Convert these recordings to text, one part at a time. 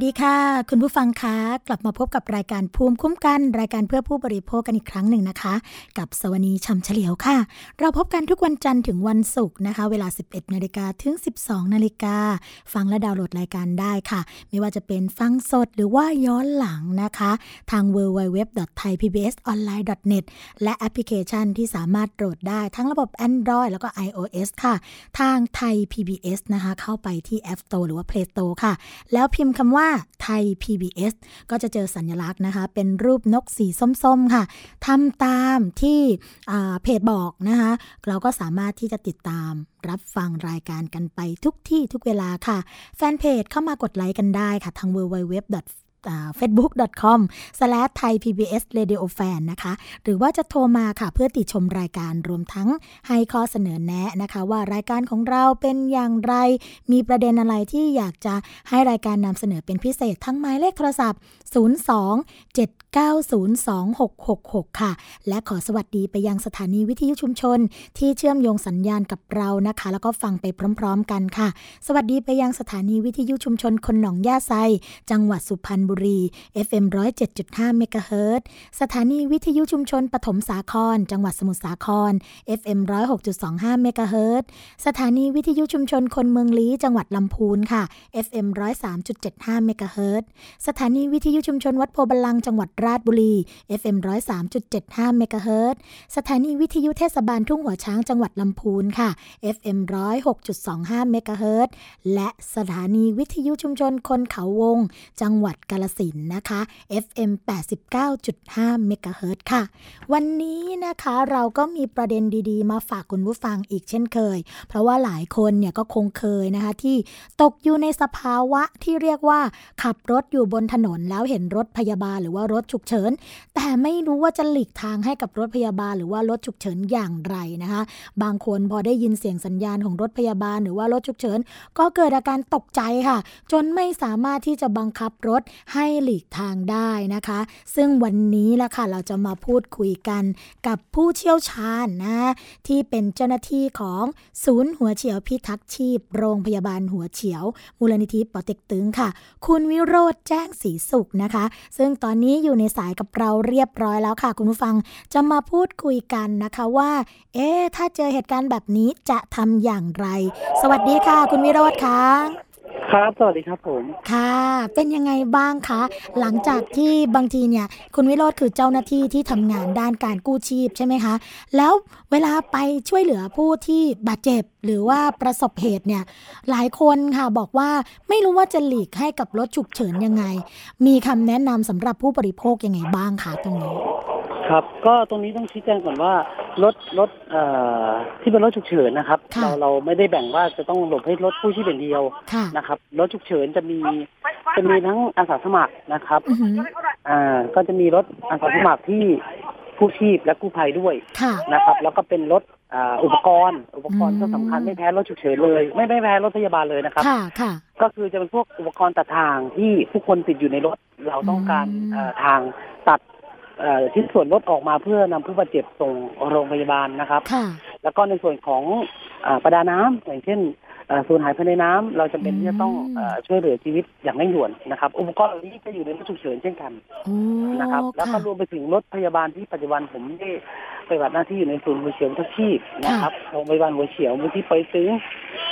สดีค่ะ คุณผู้ฟังคะกลับมาพบกับรายการภูมิคุ้มกัน รายการเพื่อผู้บริโภคกันอีกครั้งหนึ่งนะคะ กับสวนีชำเฉลียวค่ะ เราพบกันทุกวันจันทร์ถึงวันศุกร์นะคะ เวลา 11นาฬิกาถึง 12นาฬิกาฟังและดาวน์โหลดรายการได้ค่ะ ไม่ว่าจะเป็นฟังสดหรือว่าย้อนหลังนะคะ ทาง www.thaipbsonline.net และแอปพลิเคชันที่สามารถโหลดได้ทั้งระบบ Android แล้วก็ iOS ค่ะ ทางไทย PBS นะคะ เข้าไปที่ App Store หรือว่า Play Store ค่ะ แล้วพิมพ์คำว่าไทย PBS ก็จะเจอสัญลักษณ์นะคะ เป็นรูปนกสีส้มๆค่ะทำตามที่เพจบอกนะคะ เราก็สามารถที่จะติดตามรับฟังรายการกันไปทุกที่ทุกเวลาค่ะ แฟนเพจเข้ามากดไลค์กันได้ค่ะ ทาง www facebook.com/thaipbsradiofan นะคะ หรือว่าจะโทรมาค่ะเพื่อติชมรายการรวมทั้งให้ข้อเสนอแนะนะคะ ว่ารายการของเราเป็นอย่างไร มีประเด็นอะไรที่อยากจะให้รายการนำเสนอเป็นพิเศษทั้งหมายเลขโทรศัพท์ 02 7902666 ค่ะ และขอสวัสดีไปยังสถานีวิทยุชุมชน ที่เชื่อมโยงสัญญาณกับเรานะคะ แล้วก็ฟังไปพร้อม ๆ กันค่ะ สวัสดีไปยังสถานีวิทยุชุมชนคนหนองย่าไซ จังหวัดสุพรรณบุรี FM 107.5เมกะเฮิรตสถานีวิทยุชุมชนปฐมสาคร จังหวัดสมุทรสาคร FM 106.25เมกะเฮิรตสถานีวิทยุชุมชนคนเมืองลี้จังหวัดลำพูนค่ะ FM 103.75เมกะเฮิรตสถานีวิทยุชุมชนวัดโพบาลังจังหวัดราชบุรี FM 103.75เมกะเฮิรตสถานีวิทยุเทศบาลทุ่งหัวช้างจังหวัดลำพูนค่ะ FM 106.25เมกะเฮิรตและสถานีวิทยุชุมชนคนเขาวง จังหวัดกาลสินนะคะ FM 89.5เมกะเฮิรตค่ะ วันนี้นะคะเราก็มีประเด็นดีๆ มาฝากคุณผู้ฟังอีกเช่นเคย เพราะว่าหลายคนเนี่ยก็คงเคยนะคะ ที่ตกอยู่ในสภาวะที่เรียกว่าขับรถอยู่บนถนนแล้วเห็นรถพยาบาลหรือว่ารถฉุกเฉิน แต่ไม่รู้ว่าจะหลีกทางให้กับรถพยาบาล หรือว่ารถฉุกเฉินอย่างไรนะคะ บางคนพอได้ยินเสียงสัญญาณของรถพยาบาล หรือว่ารถฉุกเฉิน ก็เกิดอาการตกใจค่ะ จนไม่สามารถที่จะบังคับรถให้หลีกทางได้นะคะ ซึ่งวันนี้ละค่ะเราจะมาพูดคุยกันกับผู้เชี่ยวชาญนะที่เป็นเจ้าหน้าที่ของศูนย์หัวเฉียวพิทักษ์ชีพ โรงพยาบาลหัวเฉียว มูลนิธิปอเต็กตึงค่ะ คุณวิโรธแจ้งศรีสุขนะคะ ซึ่งตอนนี้อยู่ในสายกับเราเรียบร้อยแล้วค่ะ คุณผู้ฟังจะมาพูดคุยกันนะคะว่า เอ๊ถ้าเจอเหตุการณ์แบบนี้จะทำอย่างไร สวัสดีค่ะ คุณวิโรธค่ะ ครับ สวัสดีครับผม ค่ะ เป็นยังไงบ้างคะ หลังจากที่บางทีเนี่ย คุณวิโรธคือเจ้าหน้าที่ที่ทำงานด้านการกู้ชีพใช่ไหมคะ แล้วเวลาไปช่วยเหลือผู้ที่บาดเจ็บหรือว่าประสบเหตุเนี่ย หลายคนค่ะบอกว่าไม่รู้ว่าจะหลีกให้กับรถฉุกเฉินยังไง มีคำแนะนำสำหรับผู้บริโภคยังไงบ้างคะตรงนี้ ครับ ก็ตรงนี้ต้องชี้แจงก่อนว่ารถรถเอ่อที่เป็นรถฉุกเฉินนะครับ ค่ะเราเราไม่ได้แบ่งว่าจะต้องหลบให้รถผู้ชีพอย่างเดียวค่ะ นะครับรถฉุกเฉินจะมีจะมีทั้งอาสาสมัครนะครับอือหืออ่าก็จะมีรถอาสาสมัครที่ผู้ชีพและกู้ภัยด้วยค่ะ นะครับ แล้วก็เป็นรถอ่าอุปกรณ์ อุปกรณ์อืมก็สำคัญไม่แพ้รถฉุกเฉินเลย ไม่ไม่แพ้รถพยาบาลเลยนะครับ ค่ะ ค่ะ ก็คือจะเป็นพวกอุปกรณ์ตัดทางที่ผู้คนติดอยู่ในรถ เราต้องการอืม เอ่อทางตัดเอ่อ ชิ้นส่วนรถออกมาเพื่อนำผู้บาดเจ็บส่งโรงพยาบาลนะครับค่ะแล้วก็ในส่วนของเอ่อประดาน้ำอย่างเช่นเอ่อสูญหายภายในน้ำเราจำเป็นที่จะต้องอืมเอ่อช่วยเหลือชีวิตอย่างเร่งด่วนนะครับ อุปกรณ์เหล่านี้จะอยู่ในรถฉุกเฉินเช่นกันโอ้นะครับ แล้วก็ค่ะรวมไปถึงรถพยาบาลที่ปัจจุบันผมได้ปฏิบัติหน้าที่อยู่ในศูนย์หัวเฉียวทุกชีพนะครับโรงพยาบาลหัวเฉียวมูลที่ไปอยตึง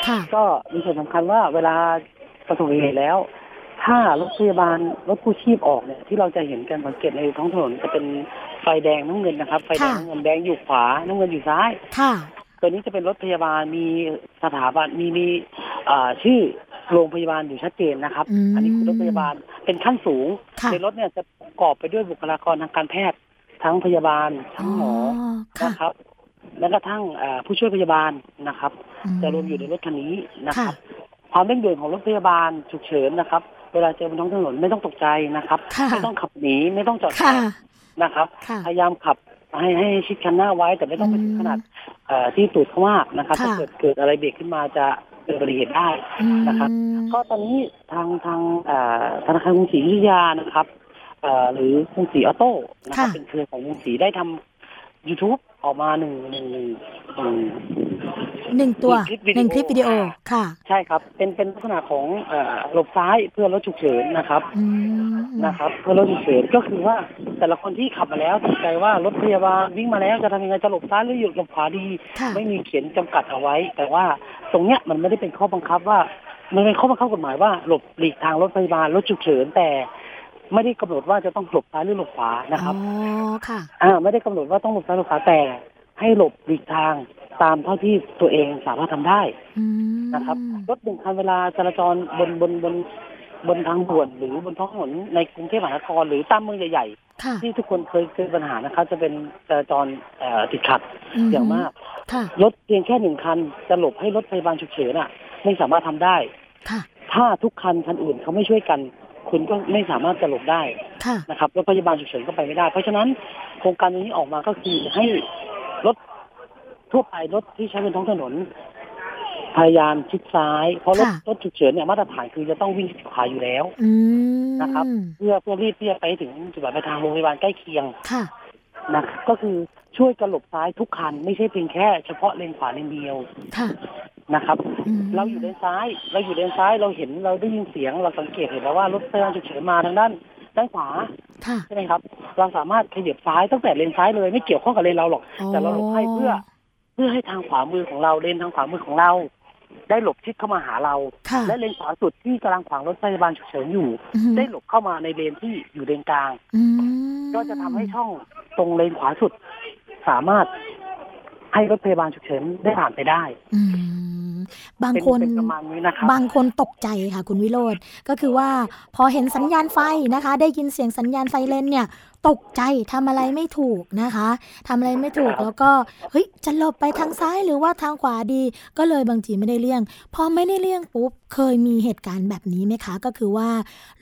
ค่ะก็มีส่วนสำคัญว่าเวลาประสบเหตุแล้ว ถ้ารถพยาบาลรถกู้ชีพออกเนี่ยที่เราจะเห็นกันสังเกตในท้องถนนจะเป็นไฟแดงน้ำเงินนะครับ ไฟแดงค่ะน้ำเงินแดงอยู่ขวาน้ำเงินอยู่ซ้าย ค่ะ ตัวนี้จะเป็นรถพยาบาลมีสถาบันมีมีเอ่อชื่อโรงพยาบาลอยู่ชัดเจนนะครับอืมอันนี้คือรถพยาบาลเป็นขั้นสูงค่ะในรถเนี่ยจะประกอบไปด้วยบุคลากรทางการแพทย์ทั้งพยาบาลทั้งหมอค่ะนะครับและกระทั่งเอ่อผู้ช่วยพยาบาลนะครับอืจะรวมอยู่ในรถคันนี้นะคค่ะรับ ความเร่งด่วนของรถพยาบาลฉุกเฉินนะครับ เวลาเจอบนท้องถนนไม่ต้องตกใจนะครับค่ะไม่ต้องขับหนีไม่ต้องจอดค่ะนะครับค่ะพยายามขับให้ให้ชิดคันหน้าไว้แต่ไม่ต้องไปถึงขนาดเอ่อที่ตูดเขามากนะครับค่ะถ้าเกิดเกิดอะไรเบรกขึ้นมาจะเกิดอุบัติเหตุได้อืมนะครับก็ตอนนี้ทางทางเอ่อธนาคารกรุงศรีอยุธยานะครับเอ่อหรือกรุงศรีออโต้นะครับค่ะเป็นเครือของกรุงศรีได้ทำ YouTube ออกมาหนึ่งหนึ่งหนึ่ง หนึ่งหนึ่งตัวหนึ่งคลิปวิดีโอหนึ่งคลิปวิดีโอค่ะ ใช่ครับ เป็นเป็นลักษณะของเอ่อหลบซ้ายเพื่อรถฉุกเฉินนะครับอืมนะครับ เพื่อรถฉุกเฉินก็คือว่าแต่ละคนที่ขับมาแล้วตัดใจว่ารถพยาบาลวิ่งมาแล้วจะทำยังไงจะหลบซ้ายหรือหยุดหลบขวาดีค่ะไม่มีเขียนจำกัดเอาไว้ แต่ว่าตรงเนี้ยมันไม่ได้เป็นข้อบังคับว่ามันเป็นข้อบังคับกฎหมายว่าหลบหลีกทางรถพยาบาลรถฉุกเฉินแต่ไม่ได้กำหนดว่าจะต้องหลบซ้ายหรือหลบขวานะครับ อ๋อ ค่ะ อ่า ไม่ได้กำหนดว่าต้องหลบซ้ายหลบขวาแต่ให้หลบหลีกทาง ตามเท่าที่ตัวเองสามารถทำได้อืมนะครับรถหนึ่งคันเวลาจราจรบนบนบนบนทางด่วนหรือบนท้องถนนในกรุงเทพมหานครหรือตามเมืองใหญ่ค่ะๆที่ทุกคนเคยเจอปัญหานะครับ จะเป็นจราจรเอ่อติดขัดอย่างมากค่ะรถเพียงแค่หนึ่งคันจะหลบให้รถพยาบาลฉุกเฉินอะ ไม่สามารถทำได้ค่ะถ้าทุกคันคันอื่นเขาไม่ช่วยกันคุณก็ไม่สามารถจะหลบได้ค่ะนะครับรถพยาบาลฉุกเฉินก็ไปไม่ได้ เพราะฉะนั้นโครงการนี้ออกมาก็คือให้รถ ทั่วไปรถที่ใช้บนท้องถนน พยายามชิดซ้าย เพราะรถค่ะรถฉุกเฉินเนี่ยมาตรฐานคือจะต้องวิ่งชิดขวาอยู่แล้วอืมนะครับ เพื่อเพื่อรีบที่จะไปถึงจุดหมายปลายทางโรงพยาบาลใกล้เคียงค่ะนะครับก็คือช่วยกันหลบซ้ายทุกคัน ไม่ใช่เพียงแค่เฉพาะเลนขวาเลนเดียวค่ะนะครับมเราอยู่เลนซ้าย เราอยู่เลนซ้ายเราเห็นเราได้ยินเสียงเราสังเกตเห็นแล้วว่ารถพยาบาลฉุกเฉินมาทางด้านด้านขวาค่ะใช่ไหมครับ เราสามารถขยับซ้ายตั้งแต่เลนซ้ายเลยไม่เกี่ยวข้องกับเลนเราหรอก แต่เราหลบให้เพื่อเพื่อให้ทางขวามือของเราเลนทางขวามือของเรา ได้หลบชิดเข้ามาหาเราค่ะและเลนขวาสุดที่กำลังขวางรถพยาบาลฉุกเฉินอยู่อืมได้หลบเข้ามาในเลนที่อยู่เลนกลางอืมก็จะทำให้ช่องตรงเลนขวาสุด สามารถให้รถพยาบาลฉุกเฉินได้ผ่านไปได้อืมบางเป็นคนเป็นประมาณนี้นะครับบางคนตกใจค่ะคุณวิโรธก็คือว่าพอเห็นสัญญาณไฟนะคะ ได้ยินเสียงสัญญาณไซเรนเนี่ยตกใจทำอะไรไม่ถูกนะคะทำอะไรไม่ถูกครับแล้วก็เฮ้ยจะหลบไปทางซ้ายหรือว่าทางขวาดี ก็เลยบางทีไม่ได้เลี่ยง พอไม่ได้เลี่ยงปุ๊บเคยมีเหตุการณ์แบบนี้ไหมคะ ก็คือว่า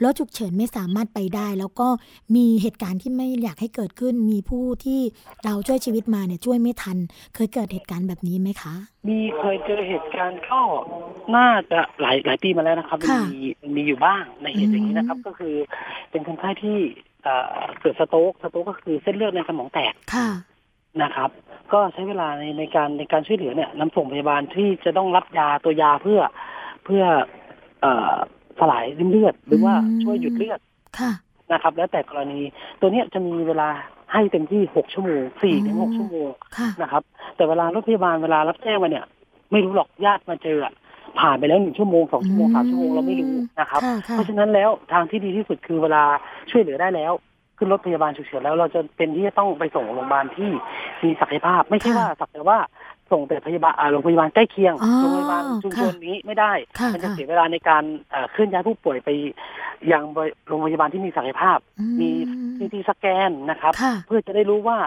รถฉุกเฉินไม่สามารถไปได้ แล้วก็มีเหตุการณ์ที่ไม่อยากให้เกิดขึ้น มีผู้ที่เราช่วยชีวิตมาเนี่ยช่วยไม่ทัน เคยเกิดเหตุการณ์แบบนี้ไหมคะ มีเคยเจอเหตุการณ์ก็น่าจะหลายหลายปีมาแล้วนะครับค่ะมีมีอยู่บ้างในเหตุอย่างนี้นะครับอืมก็คือเป็นคนไข้ที่ เอ่อเกิดสโต๊กสโต๊กก็คือเส้นเลือดในสมองแตกค่ะนะครับ ก็ใช้เวลาในในการในการช่วยเหลือเนี่ยนำส่งพยาบาลที่จะต้องรับยาตัวยาเพื่อเพื่อเอ่อสลายริ่มเลือด หรือว่าอืมช่วยหยุดเลือดค่ะนะครับ แล้วแต่กรณีตัวเนี้ยจะมีเวลาให้เต็มที่หกชั่วโมงสี่ถึงหกชั่วโมงค่ะนะครับ แต่เวลารถพยาบาลเวลารับแจ้งมาเนี่ย ไม่รู้หรอกญาติมาเจออะ ผ่านไปแล้วหนึ่งชั่วโมงสองชั่วโมงสามชั่วโมงเราไม่รู้นะครับค่ะค่ะเพราะฉะนั้นแล้วทางที่ดีที่สุดคือเวลาช่วยเหลือได้แล้วขึ้นรถพยาบาลฉุกเฉินแล้วเราจะเป็นที่จะต้องไปส่งโรงพยาบาลที่มีศักยภาพ ไม่ใช่ว่าสักแต่ว่าส่งแต่พยาบาลอ่าโรงพยาบาลใกล้เคียงอ๋อโรงพยาบาลชุมชนค่ะนี้ไม่ได้ค่ะมันจะค่ะเสียเวลาในการเอ่อเคลื่อนย้ายผู้ป่วยไปยังโรงพยาบาลที่มีศักยภาพอืมีซีทีสแกนนะครับค่ะเพื่อจะได้รู้ว่า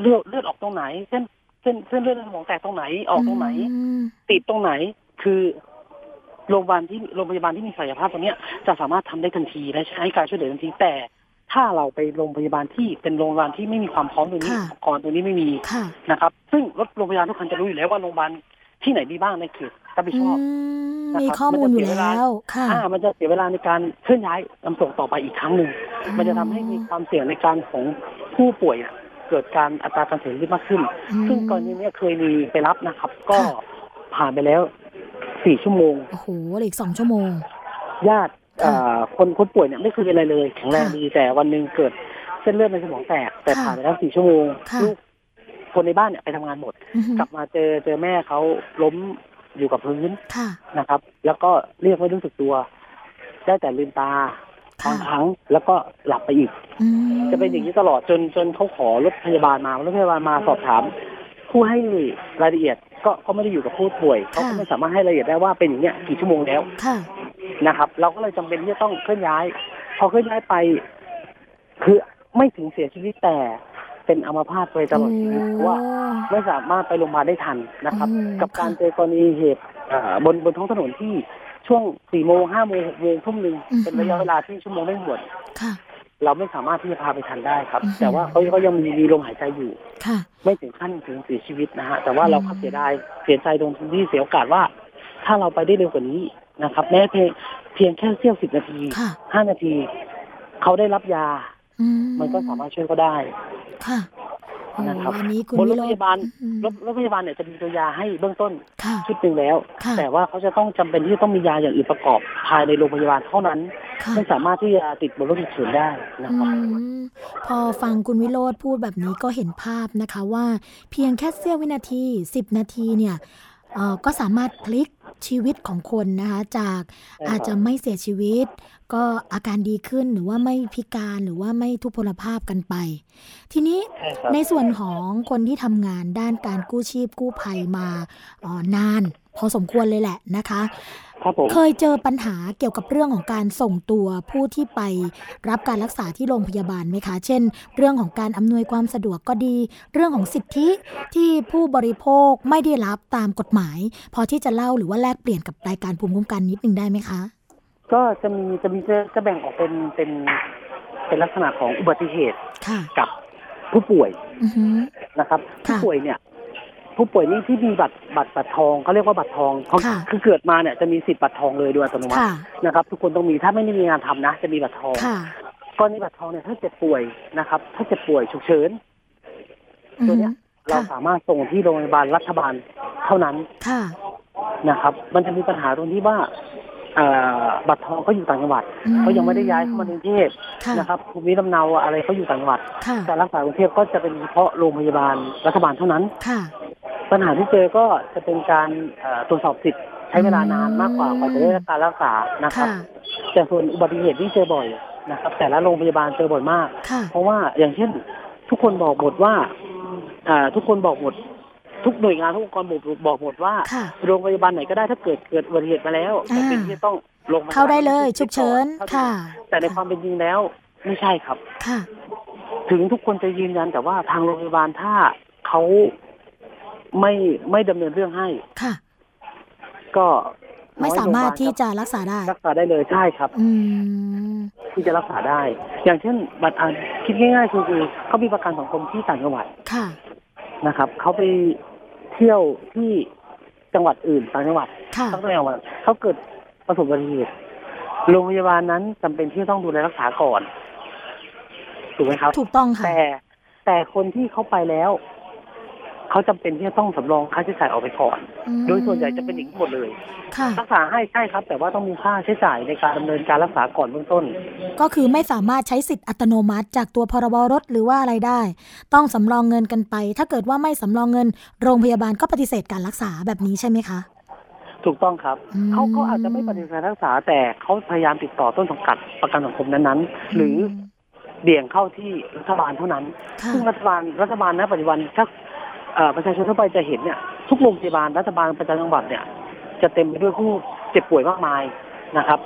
เลือดเลือดออกตรงไหน เส้นเส้นเส้นเลือดในสมองแตกตรงไหนออกตรงไหนมติดตรงไหนคือ โรงพยาบาลที่โรงพยาบาลที่มีศักยภาพตรงเนี้ยจะสามารถทำได้ทันทีและใช้การช่วยเหลือทันทีแต่ ถ้าเราไปโรงพยาบาลที่เป็นโรงพยาบาลที่ไม่มีความพร้อมตรงนี้ค่ะอุปกรณ์ตรงนี้ไม่มีค่ะนะครับ ซึ่งรถโรงพยาบาลทุกคันจะรู้อยู่แล้วว่าโรงพยาบาลที่ไหนดีบ้างในเขตรับผิดชอบอืมนะครับมีข้อมูลอยู่แล้วค่ะอ่ามันจะเสียเวลาในการเคลื่อนย้ายนำส่งต่อไปอีกครั้งหนึ่ง มันจะทำให้มีความเสี่ยงในการของผู้ป่วยน่ะเกิดการอัตราการเสียชีวิตมากขึ้นอืมซึ่งกรณีเนี้ยเคยมีไปรับนะครับ ก็ค่ะผ่านไปแล้ว สี่ชั่วโมง โอ้โหเหลืออีกสองชั่วโมง ญาติเอ่อคนคนป่วยเนี่ยไม่เคยเป็นอะไรเลยแข็งแรงค่ะดีแต่วันหนึ่งเกิดเส้นเลือดในสมองแตก แต่ค่ะผ่านไปแล้วสี่ชั่วโมงค่ะลูกคนในบ้านเนี่ยไปทำงานหมดอือหือกลับมาเจอเจอแม่เขาล้มอยู่กับพื้นค่ะนะครับ แล้วก็เรียกไม่รู้สึกตัว ได้แต่ลืมตาค่ะบางครั้งแล้วก็หลับไปอีกอืมจะเป็นอย่างนี้ตลอดจนจนเขาขอรถพยาบาลมารถพยาบาลมาสอบถาม ผู้ให้รายละเอียด ก็ก็ไม่ได้อยู่กับผู้ป่วยเขาก็ไม่สามารถให้รายละเอียดได้ว่าเป็นอย่างเนี้ยกี่ชั่วโมงแล้วค่ะนะครับ เราก็เลยจำเป็นที่จะต้องเคลื่อนย้าย พอเคลื่อนย้ายไป คือไม่ถึงเสียชีวิตแต่เป็นอัมพาตไปตลอดชีวิตเพราะว่าไม่สามารถไปโรงพยาบาลได้ทันนะครับอืมกับการค่ะเจอกรณีเหตุเอ่อบนบนท้องถนนที่ช่วงสี่โมงห้าโมงหกโมงทุ่มหนึ่งอือฮึเป็นระยะเวลาที่ชั่วโมงเร่งด่วนค่ะ เราไม่สามารถที่จะพาไปทันได้ครับอือฮึแต่ว่าเขาก็ยังมีมีลมหายใจอยู่ค่ะไม่ถึงขั้นถึงเสียชีวิตนะฮะแต่ว่าเราก็อืมเสียดายเสียใจตรงที่เสียโอกาสว่า ถ้าเราไปได้เร็วกว่านี้นะครับ แม้เพียงเพียงแค่เสี้ยวสิบนาทีค่ะห้านาที เขาได้รับยาอืมันก็สามารถช่วยเขาได้ค่ะโอ้ นะครับวันนี้คุณบนรวิถโรพจยาบาลอืมรถรถพยาบาลเนี่ยจะมีตัวยาให้เบื้องต้นค่ะชุดหนึ่งแล้วค่ะแต่ว่าเขาจะต้องจำเป็นที่จะต้องมียาอย่างอื่นประกอบภายในโรงพยาบาลเท่านั้นค่ะไม่สามารถที่จะติดบนรถฉุกเฉินได้นะครับอืมพอฟังคุณวิโรธพูดแบบนี้ก็เห็นภาพนะคะว่า เพียงแค่เสี้ยววินาที 10 นาทีเนี่ยเอ่อ ก็สามารถพลิกชีวิตของคนนะคะจากใช่ครับอาจจะไม่เสียชีวิต ก็อาการดีขึ้นหรือว่าไม่พิการหรือว่าไม่ทุพพลภาพกันไป ทีนี้ใช่ครับในส่วนของคนที่ทำงานด้านการกู้ชีพกู้ภัยมาเอ่อนานพพอสมควรเลยแหละนะคะครับผม เคยเจอปัญหาเกี่ยวกับเรื่องของการส่งตัวผู้ที่ไปรับการรักษาที่โรงพยาบาลไหมคะ เช่น เรื่องของการอำนวยความสะดวกก็ดี เรื่องของสิทธิที่ผู้บริโภคไม่ได้รับตามกฎหมาย พอที่จะเล่าหรือว่าแลกเปลี่ยนกับรายการภูมิคุ้มกันนิดนึงได้ไหมคะ ก็จะมีจะมีจะจะแบ่งออกเป็นเป็นเป็นลักษณะของอุบัติเหตุค่ะกับผู้ป่วยอือฮึนะครับค่ะผู้ป่วยเนี่ย ผู้ป่วยนี่ที่มีบัตรบัตรบัตรทองเขาเรียกว่าบัตรทองเขาค่ะคือเกิดมาเนี่ยจะมีสิทธิ์บัตรทองเลยโดยอัตโนมัติค่ะนะครับ ทุกคนต้องมีถ้าไม่ได้มีงานทำนะ จะมีบัตรทองค่ะกรณีบัตรทองเนี่ยถ้าเจ็บป่วยนะครับ ถ้าเจ็บป่วยฉุกเฉินอือตัวฮึเนี้ยเราค่ะสามารถส่งที่โรงพยาบาลรัฐบาลเท่านั้นค่ะนะครับ มันจะมีปัญหาตรงที่ว่าเอ่อบัตรทองเขาอยู่ต่างจังหวัดอืมเขายังไม่ได้ย้ายเข้ามากรุงเทพค่ะนะครับภูมิลำเนาอะไรเขาอยู่ต่างจังหวัดค่ะการรักษากรุงเทพก็จะเป็นเฉพาะโรงพยาบาลรัฐบาลเท่านั้นค่ะ ปัญหาที่เจอก็จะเป็นการเอ่อตรวจสอบสิทธิ์ใช้เวลานานมากกว่ากว่าจะได้รับการรักษานะครับค่ะแต่ส่วนอุบัติเหตุที่เจอบ่อยนะครับ แต่ละโรงพยาบาลเจอบ่อยมากค่ะเพราะว่าอย่างเช่น ทุกคนบอกหมดว่าอ่าทุกคนบอกหมดทุกหน่วยงานทุกองค์กรบอกบอกหมดว่าค่ะโรงพยาบาลไหนก็ได้ถ้าเกิดเกิดอุบัติเหตุมาแล้วอ่าจำเป็นที่จะต้องลงมาเข้าได้เลยฉุกเฉินเข้าได้ค่ะ แต่ในความเป็นจริงแล้วไม่ใช่ครับค่ะ ถึงทุกคนจะยืนยันแต่ว่าทางโรงพยาบาลถ้าเขา ไม่ไม่ดำเนินเรื่องให้ค่ะ ก็ไม่สามารถที่น้อยโงพยบจะรักษาได้ รักษาได้เลยใช่ครับ อืมที่จะรักษาได้ อย่างเช่น บัตรอ่าคิดง่ายๆคือคือเขามีประกันสังคมที่ต่างจังหวัดค่ะนะครับเขาไปเที่ยวที่จังหวัดอื่นต่างจังหวัดค่ะต้องจังหวัดเขาเกิดประสบอุบัติเหตุโรงพยาบาลนั้นจำเป็นที่ต้องดูแลรักษาก่อนถูกไหมครับ ถูกต้องค่ะแต่แต่คนที่เขาไปแล้ว เขาจำเป็นที่จะต้องสำรองค่าใช้จ่ายออกไปก่อนอืมโดยส่วนใหญ่จะเป็นอย่างนี้หมดเลยค่ะรักษาให้ใช่ครับ แต่ว่าต้องมีค่าใช้จ่ายในการดำเนินการรักษาก่อนเบื้องต้น ก็คือไม่สามารถใช้สิทธิ์อัตโนมัติ จากตัวพรบรถหรือว่าอะไรได้ ต้องสำรองเงินกันไป ถ้าเกิดว่าไม่สำรองเงิน โรงพยาบาลก็ปฏิเสธการรักษาแบบนี้ใช่ไหมคะถูกต้องครับอืมเขาเขาอาจจะไม่ปฏิเสธรักษาแต่เขาพยายามติดต่อต้นสังกัดประกันสังคมนั้นๆ หรือเบี่ยงเข้าที่รัฐบาลเท่านั้นค่ะซึ่งรัฐบาลรัฐบาลณปัจจุบันถ้าเอ่อ ประชาชนทั่วไปจะเห็นเนี่ยทุกโรงพยาบาลรัฐบาลประจำจังหวัดเนี่ย จะเต็มไปด้วยผู้เจ็บป่วยมากมายนะครับ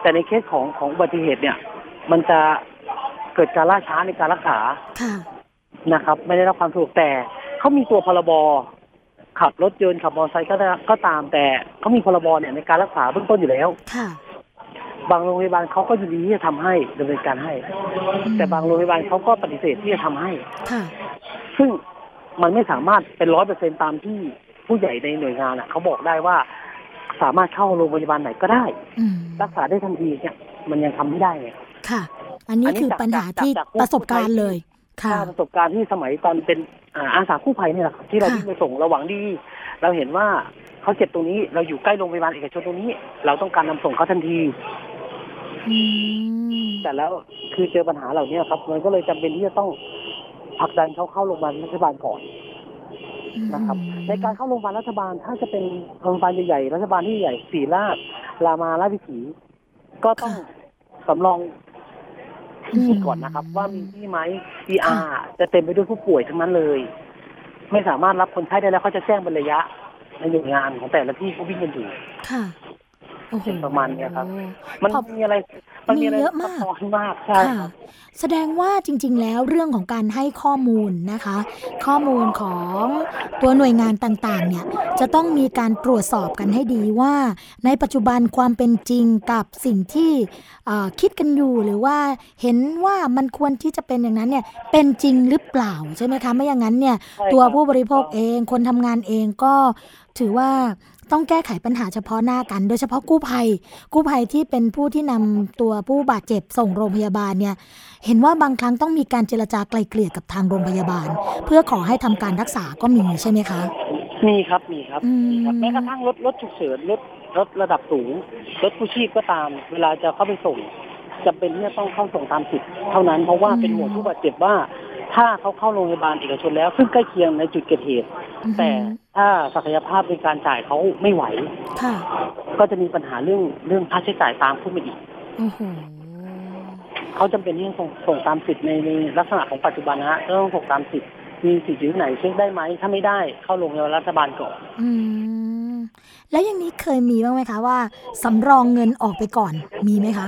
แต่ในเคสของของอุบัติเหตุเนี่ย มันจะเกิดการล่าช้าในการรักษาค่ะนะครับ ไม่ได้รับความสะดวกแต่เขามีตัวพรบขับรถยนต์ขับมอเตอร์ไซค์ก็ได้ก็ตามแต่เขามีพรบเนี่ยในการรักษาเบื้องต้นอยู่แล้วค่ะบางโรงพยาบาลเขาก็ยินดีที่จะทำให้ดำเนินการให้ แต่บางโรงพยาบาลเขาก็ปฏิเสธที่จะทำให้ค่ะซึ่ง มันไม่สามารถเป็นร้อยเปอร์เซ็นตามที่ผู้ใหญ่ในหน่วยงานอะเขาบอกได้ว่าสามารถเข้าโรงพยาบาลไหนก็ได้อืมรักษาได้ทันทีเนี่ยมันยังทำไม่ได้ไงค่ะ อันนี้อันนี้คือจากปัญหาจากที่จากผู้ประสบการณ์เลย ค่ะถ้าประสบการณ์ที่สมัยตอนเป็นอ่าอาสากู้ภัยเนี่ยแหละครับที่เราค่ะวิ่งไปส่งเราหวังดี เราเห็นว่าเขาเจ็บตรงนี้เราอยู่ใกล้โรงพยาบาลเอกชนตรงนี้ เราต้องการนำส่งเขาทันทีอืมแต่แล้วคือเจอปัญหาเหล่านี้ครับ มันก็เลยจำเป็นที่จะต้อง ผลักดันเขาเข้าโรงพยาบาลรัฐบาลก่อนนะครับ ในการเข้าโรงพยาบาลรัฐบาลถ้าจะเป็นโรงพยาบาลใหญ่ๆรัฐบาลที่ใหญ่ศรีราชรามาราชวิถีก็ต้องค่ะสำรองที่ก่อนนะครับ ว่ามีที่ไหม ER จะเต็มไปด้วยผู้ป่วยทั้งนั้นเลย ไม่สามารถรับคนไข้ได้แล้วเขาจะแจ้งเป็นระยะในหน่วยงานของแต่ละที่เขาวิ่งกันอยู่ค่ะโอ้โห ประมาณเนี้ยครับ มันขอบมีอะไรมันมีอะไรมีเยอะมากซับซ้อนมากใช่คค่ะรับแสดงว่าจริง ๆ แล้วเรื่องของการให้ข้อมูลนะคะ ข้อมูลของตัวหน่วยงานต่างๆ เนี่ยจะต้องมีการตรวจสอบกันให้ดีว่า ในปัจจุบันความเป็นจริงกับสิ่งที่เอ่อคิดกันอยู่หรือว่าเห็นว่ามันควรที่จะเป็นอย่างนั้นเนี่ยเป็นจริงหรือเปล่าใช่ไหมคะไม่อย่างนั้นเนี่ยใช่ครับตัวผู้บริโภคเองคนทำงานเองก็ถือว่า ต้องแก้ไขปัญหาเฉพาะหน้ากัน โดยเฉพาะกู้ภัย กู้ภัยที่เป็นผู้ที่นำตัวผู้บาดเจ็บส่งโรงพยาบาลเนี่ยเห็นว่าบางครั้งต้องมีการเจรจาไกลเกลี่ยกับทางโรงพยาบาล เพื่อขอให้ทำการรักษาก็มีใช่ไหมคะมีครับมีครับอืมมีครับแม้กระทั่งรถรถฉุกเฉินรถรถระดับสูงรถกู้ชีพก็ตาม เวลาจะเข้าไปส่งจำเป็นที่จะต้องเข้าส่งตามสิทธิ์เท่านั้นเพราะว่าเป็นห่วงผู้บาดเจ็บว่า ถ้าเขาเข้าโรงพยาบาลเอกชนแล้ว ซึ่งใกล้เคียงในจุดเกิดเหตุอือฮึแต่ถ้าศักยภาพในการจ่ายเขาไม่ไหวค่ะก็จะมีปัญหาเรื่องเรื่องค่าใช้จ่ายตามขึ้นมาอีกโอ้โหเขาจำเป็นที่ต้องส่งส่งตามสิทธิ์ในในลักษณะของปัจจุบันนะฮะต้องส่งตามสิทธิ์มีสิทธิ์อยู่ที่ไหนเช็คได้ไหมถ้าไม่ได้เข้าโรงพยาบาลรัฐบาลก่อนอืมแล้วอย่างนี้เคยมีบ้างไหมคะว่าสำรองเงินออกไปก่อนมีไหมคะ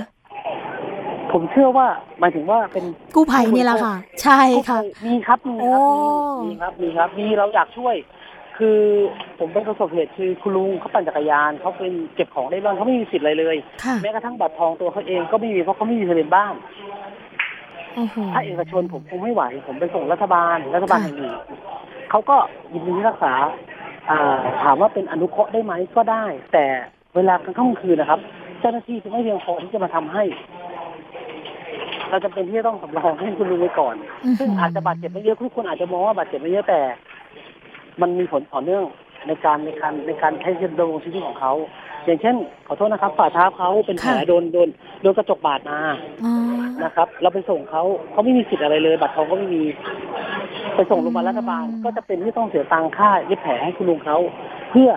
ผมเชื่อว่าหมายถึงว่าเป็นกู้ภัยนี่แหละค่ะ ใช่ค่ะมีครับมีครับโอ้มีมีครับมีครับมีเราอยากช่วย คือผมเป็นประสบเหตุคือคุณลุงเขาปั่นจักรยานเขาเป็นเก็บของได้ร่อนเขาไม่มีสิทธิ์อะไรเลยค่ะแม้กระทั่งบัตรทองตัวเขาเองก็ไม่มีเพราะเขาไม่มีทะเบียนบ้านโอ้โหถ้าเอกชนผมคงไม่ไหว ผมไปส่งรัฐบาลรัฐบาลค่ะแห่งหนึ่งเขาก็ยินดีรักษาอ่าถามว่าเป็นอนุเคราะห์ได้ไหมก็ได้ แต่เวลากลางค่ำกลางคืนนะครับ เจ้าหน้าที่จะไม่เพียงพอที่จะมาทำให้ เราจะเป็นที่จะต้องสำรองให้คุณลุงไว้ก่อน ซึ่งอาจจะบาดเจ็บไม่เยอะทุกคนอาจจะมองว่าบาดเจ็บไม่เยอะแต่ มันมีผลต่อเนื่องในการในการในการใช้ชีวิตดำรงชีวิตของเขา อย่างเช่น ขอโทษนะครับฝ่าเท้าเขาเป็นแผลค่ะโดนโดนโดนกระจกบาดมาอ๋อนะครับ เราไปส่งเขาเขาไม่มีสิทธิ์อะไรเลยบัตรทองก็ไม่มี ไปส่งโรงพยาบาลรัฐบาลก็จะเป็นที่ต้องเสียตังค่าเย็บแผลให้คุณลุงเขาเพื่อ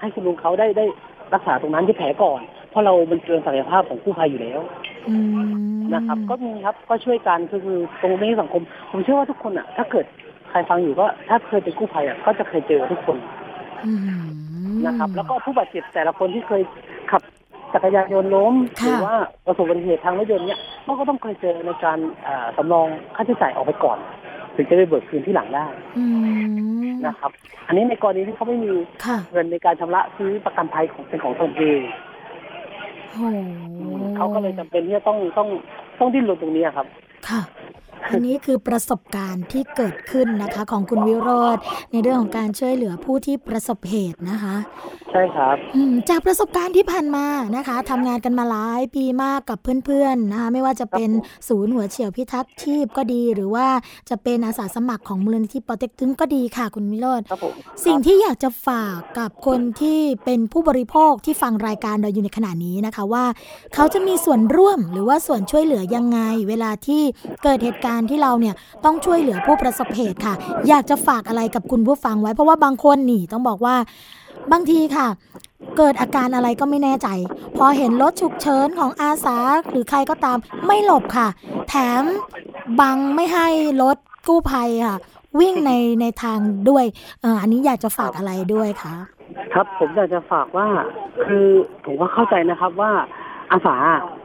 ให้คุณลุงเขาได้ได้รักษาตรงนั้นเย็บแผลก่อน เพราะเรามันเกินศักยภาพของกู้ภัยอยู่แล้วอืม นะครับ ก็มีครับก็ช่วยกันคือคือตรงนี้สังคม ผมเชื่อว่าทุกคนอะ ถ้าเกิดใครฟังอยู่ก็ถ้าเคยเป็นกู้ภัยอะก็จะเคยเจอทุกคนอืมนะครับ แล้วก็ผู้บาดเจ็บแต่ละคนที่เคยขับจักรยานยนต์ล้มหค่ะรือว่าประสบอุบัติเหตุทางรถยนต์เนี่ยเขาก็ต้องเคยเจอในการอ่าสำรองค่าใช้จ่ายออกไปก่อน ถึงจะไปเบิกคืนที่หลังได้อืมนะครับ อันนี้ในกรณีที่เขาไม่มีค่ะเงินในการชำระซื้อประกันภัยของเป็นของตนเองโอ้ เขาก็เลยจำเป็นที่จะต้องต้องต้องดิ้นรนตรงนี้ครับ ค่ะอั นนี้คือประสบการณ์ที่เกิดขึ้นนะคะ ของคุณวิโรธในเรื่องของการช่วยเหลือผู้ที่ประสบเหตุนะคะ ใช่ครับอืมจากประสบการณ์ที่ผ่านมานะคะทำงานกันมาหลายปีมากกับเพื่อนๆนะคะ ไม่ว่าจะเป็นครับผมศูนย์หัวเฉียวพิทักษ์ชีพก็ดี หรือว่าจะเป็นอาสาสมัครของมูลนิธิปอเต็กตึงก็ดีค่ะ คุณวิโรธครับผมสิ่งที่อยากจะฝากกับคนที่เป็นผู้บริโภคที่ฟังรายการเราอยู่ในขณะนี้นะคะว่า เขาจะมีส่วนร่วมหรือว่าส่วนช่วยเหลือยังไง เวลาที่เกิดเหตุการณ์ที่เราเนี่ยต้องช่วยเหลือผู้ประสบเหตุค่ะ อยากจะฝากอะไรกับคุณผู้ฟังไว้ เพราะว่าบางคนนี่ต้องบอกว่าบางทีค่ะ เกิดอาการอะไรก็ไม่แน่ใจ พอเห็นรถฉุกเฉินของอาสาหรือใครก็ตามไม่หลบค่ะ แถมบังไม่ให้รถกู้ภัยค่ะ วิ่งในในทางด้วยเอออันนี้อยากจะฝากอะไรด้วยคะครับผมอยากจะฝากว่าคือผมก็เข้าใจนะครับว่า อาสา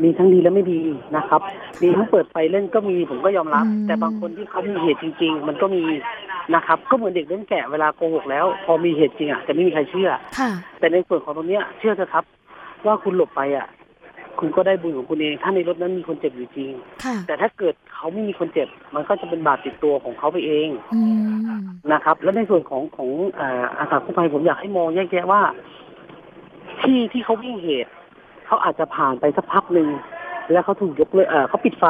มีทั้งดีและไม่ดีนะครับ มีทั้งเปิดไฟเล่นก็มีผมก็ยอมรับอืมแต่บางคนที่เขามีเหตุจริง ๆ มันก็มีนะครับ ก็เหมือนเด็กเล่นแกะเวลาโกหกแล้ว พอมีเหตุจริงอะจะไม่มีใครเชื่อค่ะแต่ในส่วนของตรงเนี้ยเชื่อเถอะครับ ว่าคุณหลบไปอะ คุณก็ได้บุญของคุณเอง ถ้าในรถนั้นมีคนเจ็บอยู่จริงค่ะแต่ถ้าเกิดเขาไม่มีคนเจ็บ มันก็จะเป็นบาปติดตัวของเขาไปเองอืมนะครับ แล้วในส่วนของของอ่าอาสากู้ภัยผมอยากให้มองแยกแยะว่า ที่ที่เขาวิ่งเหตุ เขาอาจจะผ่านไปสักพักหนึ่งแล้วเขาถูกยกเลิกเออเขาปิดไฟ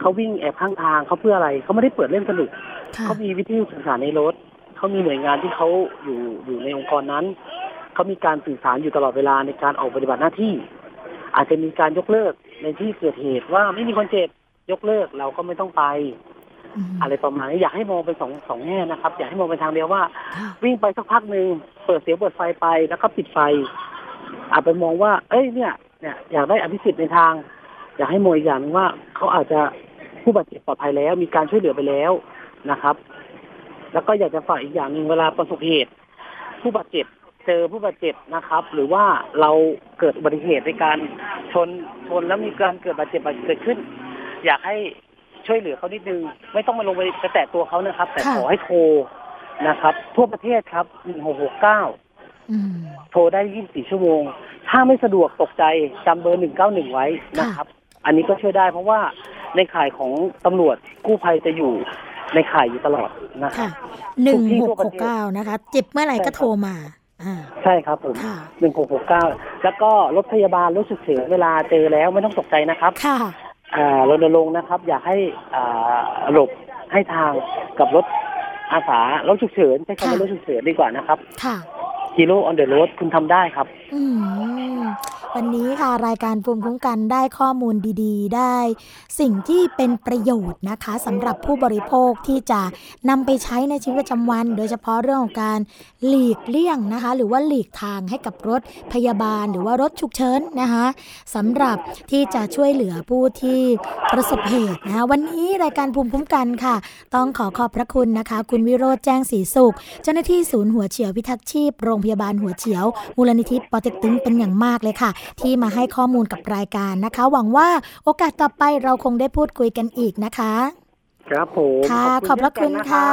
เขาวิ่งแอบข้างทางเขาเพื่ออะไรเขาไม่ได้เปิดเล่นสนุกค่ะเขามีวิทยุสื่อสารในรถเขามีหน่วยงานที่เขาอยู่อยู่ในองค์กรนั้นเขามีการสื่อสารอยู่ตลอดเวลาในการออกปฏิบัติหน้าที่ อาจจะมีการยกเลิกในที่เกิดเหตุว่าไม่มีคนเจ็บยกเลิกเราก็ไม่ต้องไปมอะไรประมาณนี้อยากให้มองเป็นสองสองแง่นะครับ อยากให้มองเป็นทางเดียวว่าค่ะวิ่งไปสักพักหนึ่งเปิดเสียงเปิดไฟไปแล้วก็ปิดไฟ อาจไปมองว่า เอ้ยเนี่ยเนี่ยอยากได้อภิสิทธิ์ในทาง อยากให้มองอีกอย่างหนึ่งว่าเขาอาจจะผู้บาดเจ็บปลอดภัยแล้ว มีการช่วยเหลือไปแล้วนะครับ แล้วก็อยากจะฝากอีกอย่างหนึ่งเวลาประสบเหตุ ผู้บาดเจ็บเจอผู้บาดเจ็บนะครับ หรือว่าเราเกิดอุบัติเหตุในการชนชนแล้วมีการเกิดบาดเจ็บเกิดขึ้น อยากให้ช่วยเหลือเขานิดนึง ไม่ต้องมาลงไปกระแตะตัวเขานะครับ แต่ค่ะขอให้โทรนะครับ ทั่วประเทศครับ1669อืม โทรได้ 24 ชั่วโมง ถ้าไม่สะดวกตกใจจำเบอร์ 191 ไว้นะครับ อันนี้ก็ช่วยได้เพราะว่าในข่ายของตำรวจกู้ภัยจะอยู่ในข่ายอยู่ตลอดนะครับค่ะหนึ่งทุกที่หทั่กวประหกเทศเก้านะคะ เจ็บเมื่อไหร่ก็โทรมาอ่าใช่ครับผมค่ะ1669แล้วก็รถพยาบาลรถฉุกเฉินเวลาเจอแล้วไม่ต้องตกใจนะครับ ค่ะอ่ารณรงค์นะครับ อยากให้อ่าหลบให้ทางกับรถอาสารถฉุกเฉินใช้คำว่าค่ะรถฉุกเฉินดีกว่านะครับ ค่ะ Hero on the road คุณทำได้ครับอื วันนี้ค่ะรายการภูมิคุ้มกันได้ข้อมูลดีๆ ได้ สิ่งที่เป็นประโยชน์นะคะสำหรับผู้บริโภคที่จะนำไปใช้ในชีวิตประจำวัน โดยเฉพาะเรื่องของการหลีกเลี่ยงนะคะ หรือว่าหลีกทางให้กับรถพยาบาล หรือว่ารถฉุกเฉินนะคะสำหรับที่จะช่วยเหลือผู้ที่ประสบเหตุนะคะวันนี้รายการภูมิคุ้มกันค่ะ ต้องขอขอบพระคุณนะคะ คุณวิโรธแจ้งศรีสุข เจ้าหน้าที่ศูนย์หัวเฉียวพิทักษ์ชีพโรงพยาบาลหัวเฉียว มูลนิธิปอเต็กตึงเป็นอย่างมากเลยค่ะที่มาให้ข้อมูลกับรายการนะคะ หวังว่าโอกาสต่อไปเราคงได้พูดคุยกันอีกนะคะ ครับผมค่ะขอบพระคุณเช่นกันนค่ะ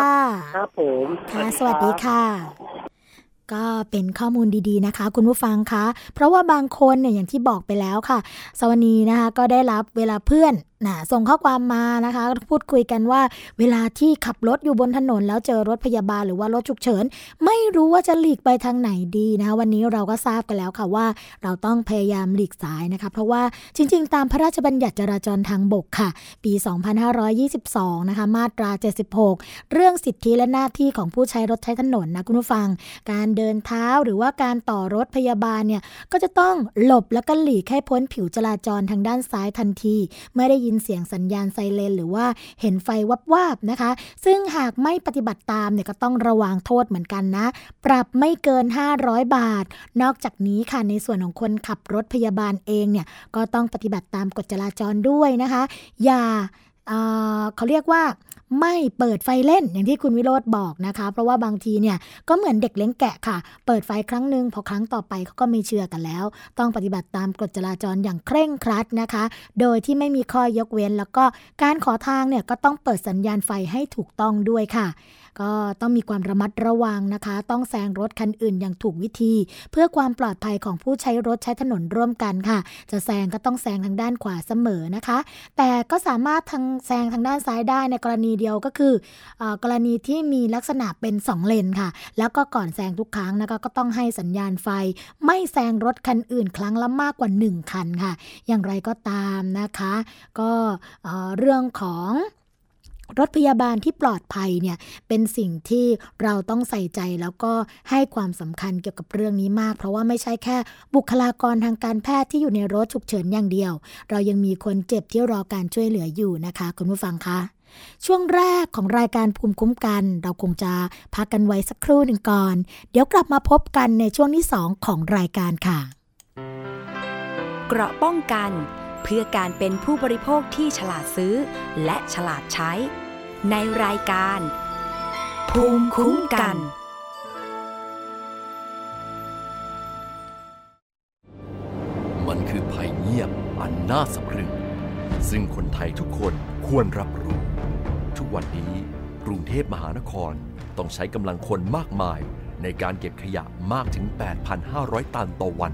ครับผมค่ะสวัสดีค่ะก็เป็นข้อมูลดีๆนะคะ คุณผู้ฟังคะ เพราะว่าบางคนเนี่ยอย่างที่บอกไปแล้วค่ะสวนีนะคะก็ได้รับเวลาเพื่อน นะส่งข้อความมานะคะ พูดคุยกันว่า เวลาที่ขับรถอยู่บนถนน แล้วเจอรถพยาบาลหรือว่ารถฉุกเฉิน ไม่รู้ว่าจะหลีกไปทางไหนดีนะคะวันนี้เราก็ทราบกันแล้วค่ะว่า เราต้องพยายามหลีกซ้ายนะคะ เพราะว่าจริง ๆ ตามพระราชบัญญัติจราจรทางบกค่ะ ปี 2522 นะคะ มาตรา 76 เรื่องสิทธิและหน้าที่ของผู้ใช้รถใช้ถนนนะคุณผู้ฟัง การเดินเท้าหรือว่าการต่อรถพยาบาลเนี่ยก็จะต้องหลบแล้วก็หลีกให้พ้นผิวจราจรทางด้านซ้ายทันทีเมื่อได้ยินเสียงสัญญาณไซเรนหรือว่าเห็นไฟวับวาบนะคะ ซึ่งหากไม่ปฏิบัติตามเนี่ยก็ต้องระวังโทษเหมือนกันนะ ปรับไม่เกิน 500 บาท นอกจากนี้ค่ะในส่วนของคนขับรถพยาบาลเองเนี่ยก็ต้องปฏิบัติตามกฎจราจรด้วยนะคะ อย่าเเขาเรียกว่า ไม่เปิดไฟเล่นอย่างที่คุณวิโรธบอกนะคะ เพราะว่าบางทีเนี่ยก็เหมือนเด็กเลี้ยงแกะค่ะ เปิดไฟครั้งหนึ่งพอครั้งต่อไปเขาก็ไม่เชื่อกันแล้ว ต้องปฏิบัติตามกฎจราจรอย่างเคร่งครัดนะคะ โดยที่ไม่มีข้อยกเว้น แล้วก็การขอทางเนี่ยก็ต้องเปิดสัญญาณไฟให้ถูกต้องด้วยค่ะก็ต้องมีความระมัดระวังนะคะ ต้องแซงรถคันอื่นอย่างถูกวิธี เพื่อความปลอดภัยของผู้ใช้รถใช้ถนนร่วมกันค่ะ จะแซงก็ต้องแซงทางด้านขวาเสมอนะคะ แต่ก็สามารถทางแซงทางด้านซ้ายได้ในกรณีเดียวก็คืออกรณีที่มีลักษณะเป็น 2 เลนค่ะ แล้วก็ก่อนแซงทุกครั้งนะคะก็ต้องให้สัญญาณไฟ ไม่แซงรถคันอื่นครั้งละมากกว่า 1 คันค่ะ อย่างไรก็ตามนะคะ ก็เรื่องของ รถพยาบาลที่ปลอดภัยเนี่ยเป็นสิ่งที่เราต้องใส่ใจแล้วก็ให้ความสำคัญเกี่ยวกับเรื่องนี้มาก เพราะว่าไม่ใช่แค่บุคลากรทางการแพทย์ที่อยู่ในรถฉุกเฉินอย่างเดียว เรายังมีคนเจ็บที่รอการช่วยเหลืออยู่นะคะคุณผู้ฟังคะช่วงแรกของรายการภูมิคุ้มกัน เราคงจะพักกันไว้สักครู่หนึ่งก่อน เดี๋ยวกลับมาพบกันในช่วงที่ 2 ของรายการค่ะ เกราะป้องกัน เพื่อการเป็นผู้บริโภคที่ฉลาดซื้อ และฉลาดใช้ ในรายการ ภูมิคุ้มกัน มันคือภัยเงียบอันน่าสะพรึง ซึ่งคนไทยทุกคนควรรับรู้ ทุกวันนี้กรุงเทพมหานครต้องใช้กำลังคนมากมายในการเก็บขยะมากถึง 8,500 ตันต่อวัน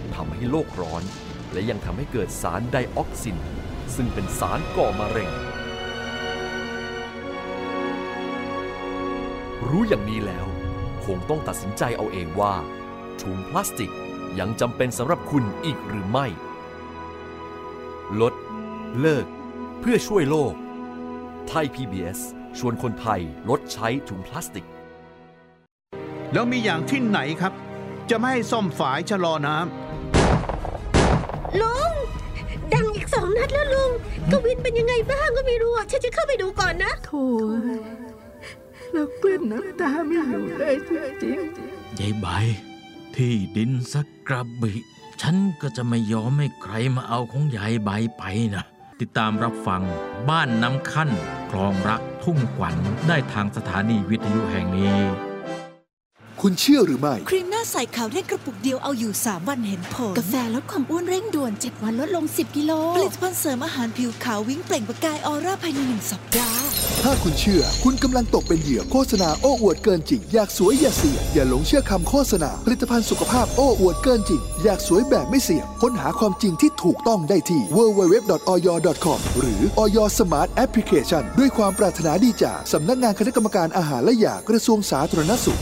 ทำให้โลกร้อน และยังทำให้เกิดสารไดออกซิน ซึ่งเป็นสารก่อมะเร็ง รู้อย่างนี้แล้ว คงต้องตัดสินใจเอาเองว่าถุงพลาสติกยังจำเป็นสำหรับคุณอีกหรือไม่ ลด เลิก เพื่อช่วยโลก ไทย PBS ชวนคนไทยลดใช้ถุงพลาสติก แล้วมีอย่างที่ไหนครับ จะไม่ให้ซ่อมฝายชะลอน้ำ ลุง ดังอีกสองนัดแล้วลุง กวินเป็นยังไงบ้างก็ไม่รู้อะฉันจะเข้าไปดูก่อนนะโถ่แล้วกลืนน้ำตาไม่อยู่เลยจริงยายใบ ที่ดินสักกระบิฉันก็จะไม่ยอมให้ใครมาเอาของยายใบไปนะติดตามรับฟังบ้านน้ำขั้นคลองรักทุ่งขวัญได้ทางสถานีวิทยุแห่งนี้ คุณเชื่อหรือไม่ ครีมหน้าใสขาวเร่งกระปุกเดียวเอาอยู่ 3 วันเห็นผล กาแฟลดความอ้วนเร่งด่วน 7 วันลดลง 10 กิโล ผลิตภัณฑ์เสริมอาหารผิวขาววิ่งเปล่งประกายออร่าภายในหนึ่งสัปดาห์ ถ้าคุณเชื่อ คุณกำลังตกเป็นเหยื่อโฆษณาโอ้อวดเกินจริง อยากสวยอย่าเสี่ยงอย่าหลงเชื่อคำโฆษณา ผลิตภัณฑ์สุขภาพโอ้อวดเกินจริง อยากสวยแบบไม่เสี่ยง ค้นหาความจริงที่ถูกต้องได้ที่ www.oy.com หรือ Oy Smart Application ด้วยความปรารถนาดีจากสำนักงานคณะกรรมการอาหารและยากระทรวงสาธารณสุข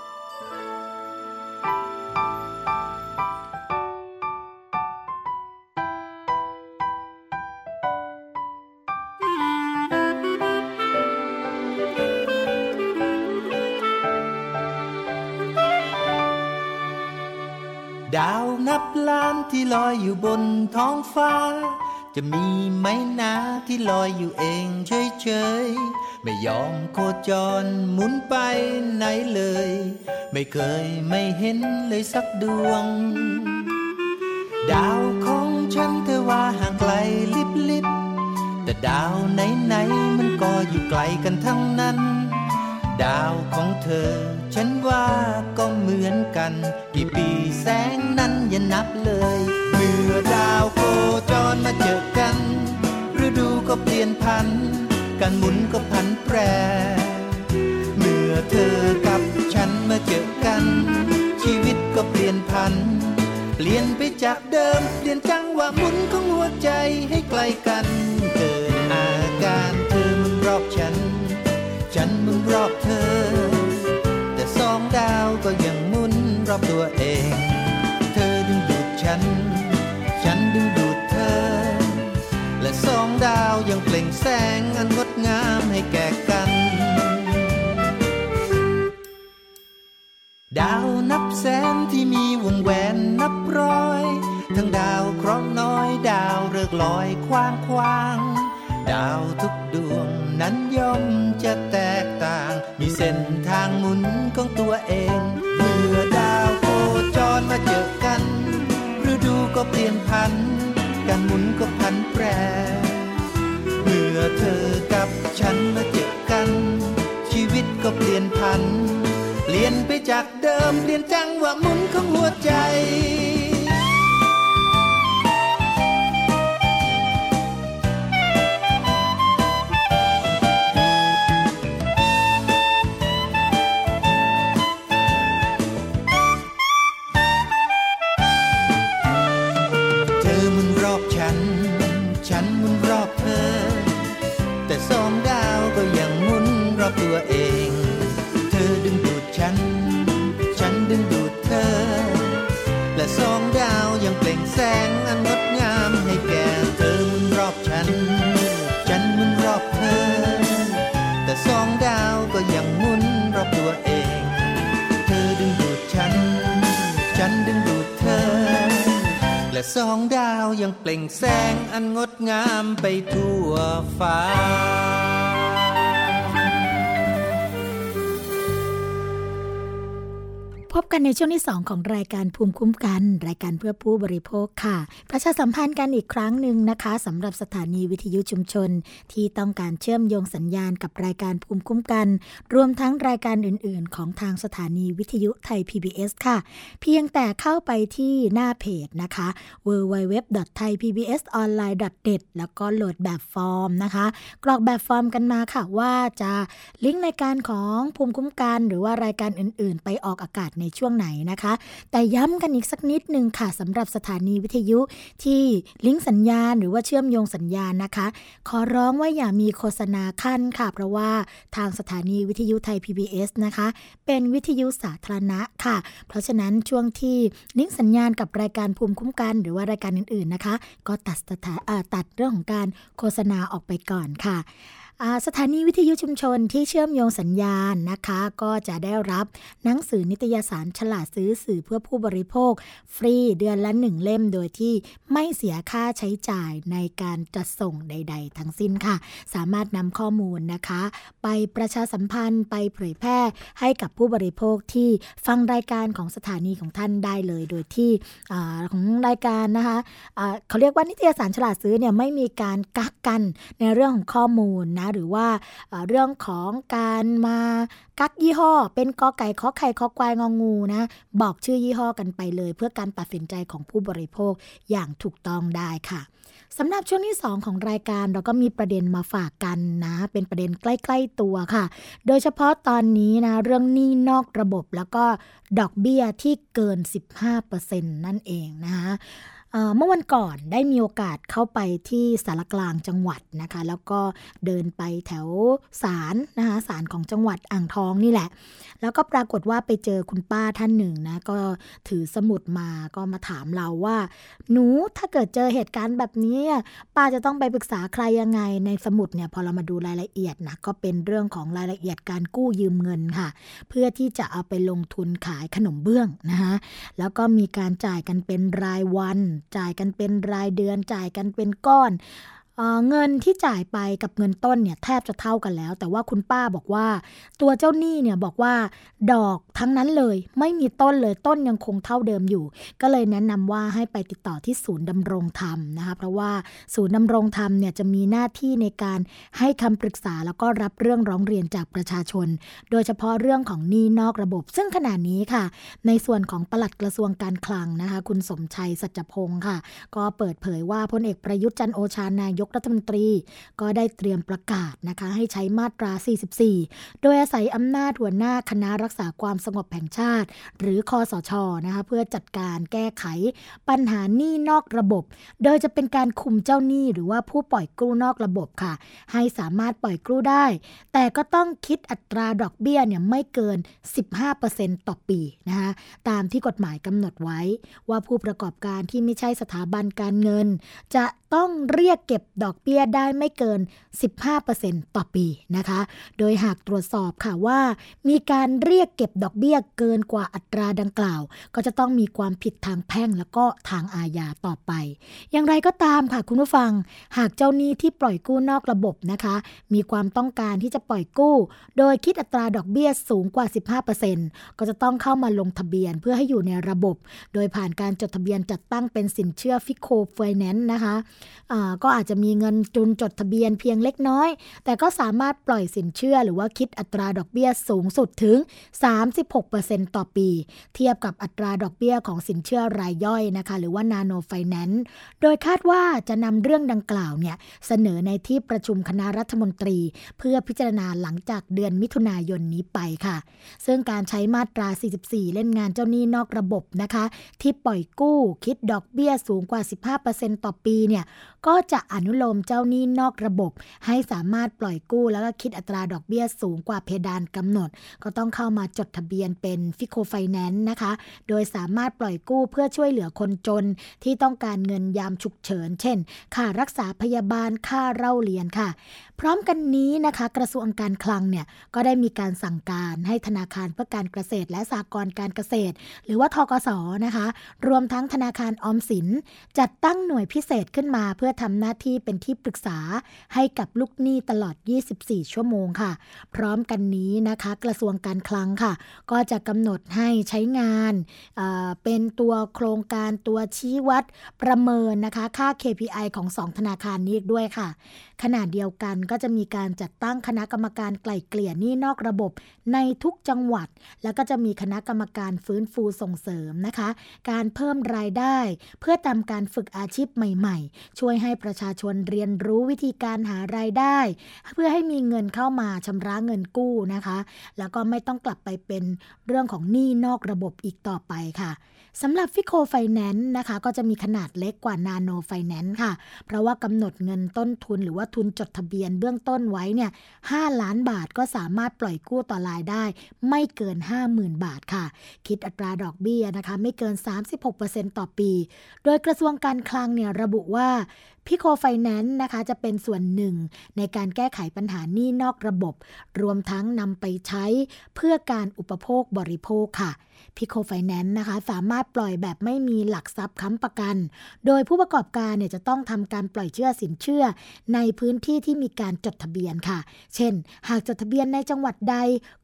ที่ลอยอยู่บนท้องฟ้า จะมีไหมนาที่ลอยอยู่เองเฉยๆ ไม่ยอมโคจรหมุนไปไหนเลย ไม่เคยไม่เห็นเลยสักดวง ดาวของฉันเธอว่าห่างไกลลิบลิบแต่ดาวไหนๆมันก็อยู่ไกลกันทั้งนั้น ดาวของเธอ ฉันว่าก็เหมือนกัน กี่ปีแสงนั้นอย่านับเลย เมื่อดาวโคจรมาเจอกัน ฤดูก็เปลี่ยนพัน การหมุนก็พันแปร เมื่อเธอกับฉันมาเจอกัน ชีวิตก็เปลี่ยนพัน เปลี่ยนไปจากเดิม เปลี่ยนจังหวะหมุนของหัวใจให้ไกลกัน ตัวเอง เธอดึงดูดฉัน ฉันดึงดูดเธอ และสองดาวยังเปล่งแสงอันงดงามให้แก่กัน ดาวนับแสนที่มีวงแหวนนับร้อย ทั้งดาวเคราะห์น้อยดาวเริกลอยคว้างคว้างดาวทุกดวงนั้นย่อมจะแตกต่าง มีเส้นทางหมุนของตัวเอง ก็เปลี่ยนพัน เปลี่ยนไปจากเดิมเปลี่ยนจังว่ามุนของหัวใจ และสองดาวยังเปล่งแสงอันงดงามให้แก่เธอหมุนรอบฉัน ฉันหมุนรอบเธอ แต่สองดาวก็ยังหมุนรอบตัวเอง เธอดึงดูดฉัน ฉันดึงดูดเธอ และสองดาวยังเปล่งแสงอันงดงามไปทั่วฟ้า พบกันในช่วงที่ 2 ของรายการภูมิคุ้มกัน รายการเพื่อผู้บริโภคค่ะ ประชาสัมพันธ์กันอีกครั้งหนึ่งนะคะสำหรับสถานีวิทยุชุมชน ที่ต้องการเชื่อมโยงสัญญาณกับรายการภูมิคุ้มกัน รวมทั้งรายการอื่น ๆ ของทางสถานีวิทยุไทย PBS ค่ะ เพียงแต่เข้าไปที่หน้าเพจนะคะ www.thaipbsonline.net แล้วก็โหลดแบบฟอร์มนะคะ กรอกแบบฟอร์มกันมาค่ะว่าจะลิงก์ในการของภูมิคุ้มกัน หรือว่ารายการอื่น ๆ ไปออกอากาศในช่วงไหนนะคะ แต่ย้ำกันอีกสักนิดหนึ่งค่ะสำหรับสถานีวิทยุที่ลิงก์สัญญาณหรือว่าเชื่อมโยงสัญญาณนะคะ ขอร้องว่าอย่ามีโฆษณาขั้นค่ะ เพราะว่าทางสถานีวิทยุไทย PBS นะคะ เป็นวิทยุสาธารณะค่ะ เพราะฉะนั้นช่วงที่ลิงก์สัญญาณกับรายการภูมิคุ้มกันหรือว่ารายการอื่นๆนะคะ ก็ตัดสถาตัดเรื่องของการโฆษณาออกไปก่อนค่ะ สถานีวิทยุชุมชนที่เชื่อมโยงสัญญาณนะคะ ก็จะได้รับหนังสือนิตยสารฉลาดซื้อสื่อเพื่อผู้บริโภค ฟรีเดือนละหนึ่งเล่มโดยที่ไม่เสียค่าใช้จ่ายในการจัดส่งใด ๆ ทั้งสิ้นค่ะ สามารถนำข้อมูลนะคะ ไปประชาสัมพันธ์ไปเผยแพร่ให้กับผู้บริโภคที่ฟังรายการของสถานีของท่านได้เลย โดยที่ของรายการนะคะะเขาเรียกว่านิตยสารฉลาดซื้อเนี่ยไม่มีการกักกันในเรื่องของข้อมูลนะหรือว่าเรื่องของการมากักยี่ห้อ เป็นกอไก่ขอไข่ขอควายงองูนะบอกชื่อยี่ห้อกันไปเลย เพื่อการตัดสินใจของผู้บริโภคอย่างถูกต้องได้ค่ะสำหรับช่วงที่ 2 ของรายการเราก็มีประเด็นมาฝากกันนะ เป็นประเด็นใกล้ ๆตัวค่ะ โดยเฉพาะตอนนี้นะ เรื่องหนี้นอกระบบแล้วก็ดอกเบี้ยที่เกิน 15%นั่นเองนะคะ เมื่อวันก่อนได้มีโอกาสเข้าไปที่สารกลางจังหวัดนะคะ แล้วก็เดินไปแถวศาลนะคะศาลของจังหวัดอ่างทองนี่แหละ แล้วก็ปรากฏว่าไปเจอคุณป้าท่านหนึ่งนะก็ถือสมุดมาก็มาถามเราว่า หนูถ้าเกิดเจอเหตุการณ์แบบนี้ ป้าจะต้องไปปรึกษาใครยังไงในสมุดเนี่ยพอเรามาดูรายละเอียดนะก็เป็นเรื่องของรายละเอียดการกู้ยืมเงินค่ะ เพื่อที่จะเอาไปลงทุนขายขนมเบื้องนะคะแล้วก็มีการจ่ายกันเป็นรายวันจ่ายกันเป็นรายเดือนจ่ายกันเป็นก้อน เงินที่จ่ายไปกับเงินต้นเนี่ยแทบจะเท่ากันแล้ว แต่ว่าคุณป้าบอกว่า ตัวเจ้าหนี้เนี่ยบอกว่า ดอกทั้งนั้นเลยไม่มีต้นเลยต้นยังคงเท่าเดิมอยู่ ก็เลยแนะนำว่าให้ไปติดต่อที่ศูนย์ดำรงธรรมนะคะเพราะว่าศูนย์ดำรงธรรมเนี่ยจะมีหน้าที่ในการให้คำปรึกษาแล้วก็รับเรื่องร้องเรียนจากประชาชน โดยเฉพาะเรื่องของหนี้นอกระบบ ซึ่งขณะนี้ค่ะ ในส่วนของปลัดกระทรวงการคลังนะคะคุณสมชัยสัจพงศ์ค่ะ ก็เปิดเผยว่าพลเอกประยุทธ์จันโอชานายกรัฐมนตรี ก็ได้เตรียมประกาศนะคะให้ใช้มาตรา 44 โดยอาศัยอำนาจหัวหน้าคณะรักษาความสงบแห่งชาติ หรือคอสชนะคะเพื่อจัดการแก้ไขปัญหาหนี้นอกระบบ โดยจะเป็นการคุมเจ้าหนี้หรือว่าผู้ปล่อยกู้นอกระบบค่ะ ให้สามารถปล่อยกู้ได้ แต่ก็ต้องคิดอัตราดอกเบี้ยเนี่ยไม่เกิน 15%ต่อปีนะคะตามที่กฎหมายกำหนดไว้ ว่าผู้ประกอบการที่ไม่ใช่สถาบันการเงิน จะ ต้องเรียกเก็บดอกเบี้ยได้ไม่เกิน 15%ต่อปีนะคะ โดยหากตรวจสอบค่ะว่า มีการเรียกเก็บดอกเบี้ยเกินกว่าอัตราดังกล่าว ก็จะต้องมีความผิดทางแพ่งแล้วก็ทางอาญาต่อไป อย่างไรก็ตามค่ะคุณผู้ฟัง หากเจ้าหนี้ที่ปล่อยกู้นอกระบบนะคะ มีความต้องการที่จะปล่อยกู้ โดยคิดอัตราดอกเบี้ยสูงกว่า 15%ก็จะต้องเข้ามาลงทะเบียนเพื่อให้อยู่ในระบบ โดยผ่านการจดทะเบียนจัดตั้งเป็นสินเชื่อพิโกไฟแนนซ์นะคะก็อาจจะมีเงินทุนจดทะเบียนเพียงเล็กน้อย แต่ก็สามารถปล่อยสินเชื่อหรือว่าคิดอัตราดอกเบี้ยสูงสุดถึง 36%ต่อปี เทียบกับอัตราดอกเบี้ยของสินเชื่อรายย่อยนะคะ หรือว่านาโนไฟแนนซ์โดยคาดว่าจะนำเรื่องดังกล่าวเนี่ยเสนอในที่ประชุมคณะรัฐมนตรี เพื่อพิจารณาหลังจากเดือนมิถุนายนนี้ไปค่ะ ซึ่งการใช้มาตรา 44 เล่นงานเจ้าหนี้นอกระบบนะคะ ที่ปล่อยกู้คิดดอกเบี้ยสูงกว่า 15%ต่อปีเนี่ยก็จะอนุโลมเจ้าหนี้นอกระบบ ให้สามารถปล่อยกู้แล้วก็คิดอัตราดอกเบี้ยสูงกว่าเพดานกำหนด ก็ต้องเข้ามาจดทะเบียนเป็นฟิโคไฟแนนซ์นะคะ โดยสามารถปล่อยกู้เพื่อช่วยเหลือคนจนที่ต้องการเงินยามฉุกเฉิน เช่น ค่ารักษาพยาบาลค่าเล่าเรียนค่ะ พร้อมกันนี้นะคะ กระทรวงการคลังเนี่ยก็ได้มีการสั่งการให้ธนาคารเพื่อการเกษตร และสหกรณ์การเกษตร หรือว่าทกสนะคะ รวมทั้งธนาคารออมสิน จัดตั้งหน่วยพิเศษขึ้นมาเพื่อทำหน้าที่เป็นที่ปรึกษาให้กับลูกหนี้ตลอด 24 ชั่วโมงค่ะ พร้อมกันนี้นะคะ กระทรวงการคลังค่ะ ก็จะกำหนดให้ใช้งานเป็นตัวโครงการตัวชี้วัดประเมินนะคะ ค่า KPI ของ 2 ธนาคารนี้ด้วยค่ะ ขณะเดียวกันก็จะมีการจัดตั้งคณะกรรมการไกล่เกลี่ยหนี้นอกระบบในทุกจังหวัด แล้วก็จะมีคณะกรรมการฟื้นฟูส่งเสริมนะคะ การเพิ่มรายได้เพื่อทำการฝึกอาชีพใหม่ๆช่วยให้ประชาชนเรียนรู้วิธีการหารายได้ เพื่อให้มีเงินเข้ามาชำระเงินกู้นะคะ แล้วก็ไม่ต้องกลับไปเป็นเรื่องของหนี้นอกระบบอีกต่อไปค่ะ สำหรับพิโกไฟแนนซ์นะคะก็จะมีขนาดเล็กกว่านาโนไฟแนนซ์ค่ะ เพราะว่ากำหนดเงินต้นทุนหรือว่าทุนจดทะเบียนเบื้องต้นไว้เนี่ย5ล้านบาทก็สามารถปล่อยกู้ต่อรายได้ ไม่เกิน 50,000 บาทค่ะ คิดอัตราดอกเบี้ยนะคะไม่เกิน 36%ต่อปี โดยกระทรวงการคลังเนี่ยระบุว่าพิโคไฟแนนซ์นะคะจะเป็นส่วนหนึ่งในการแก้ไขปัญหานี้นอกระบบ รวมทั้งนำไปใช้เพื่อการอุปโภคบริโภคค่ะพิโคไฟแนนซ์นะคะสามารถปล่อยแบบไม่มีหลักทรัพย์ค้ำประกัน โดยผู้ประกอบการเนี่ยจะต้องทำการปล่อยเชื่อสินเชื่อ ในพื้นที่ที่มีการจดทะเบียนค่ะ เช่น หากจดทะเบียนในจังหวัดใด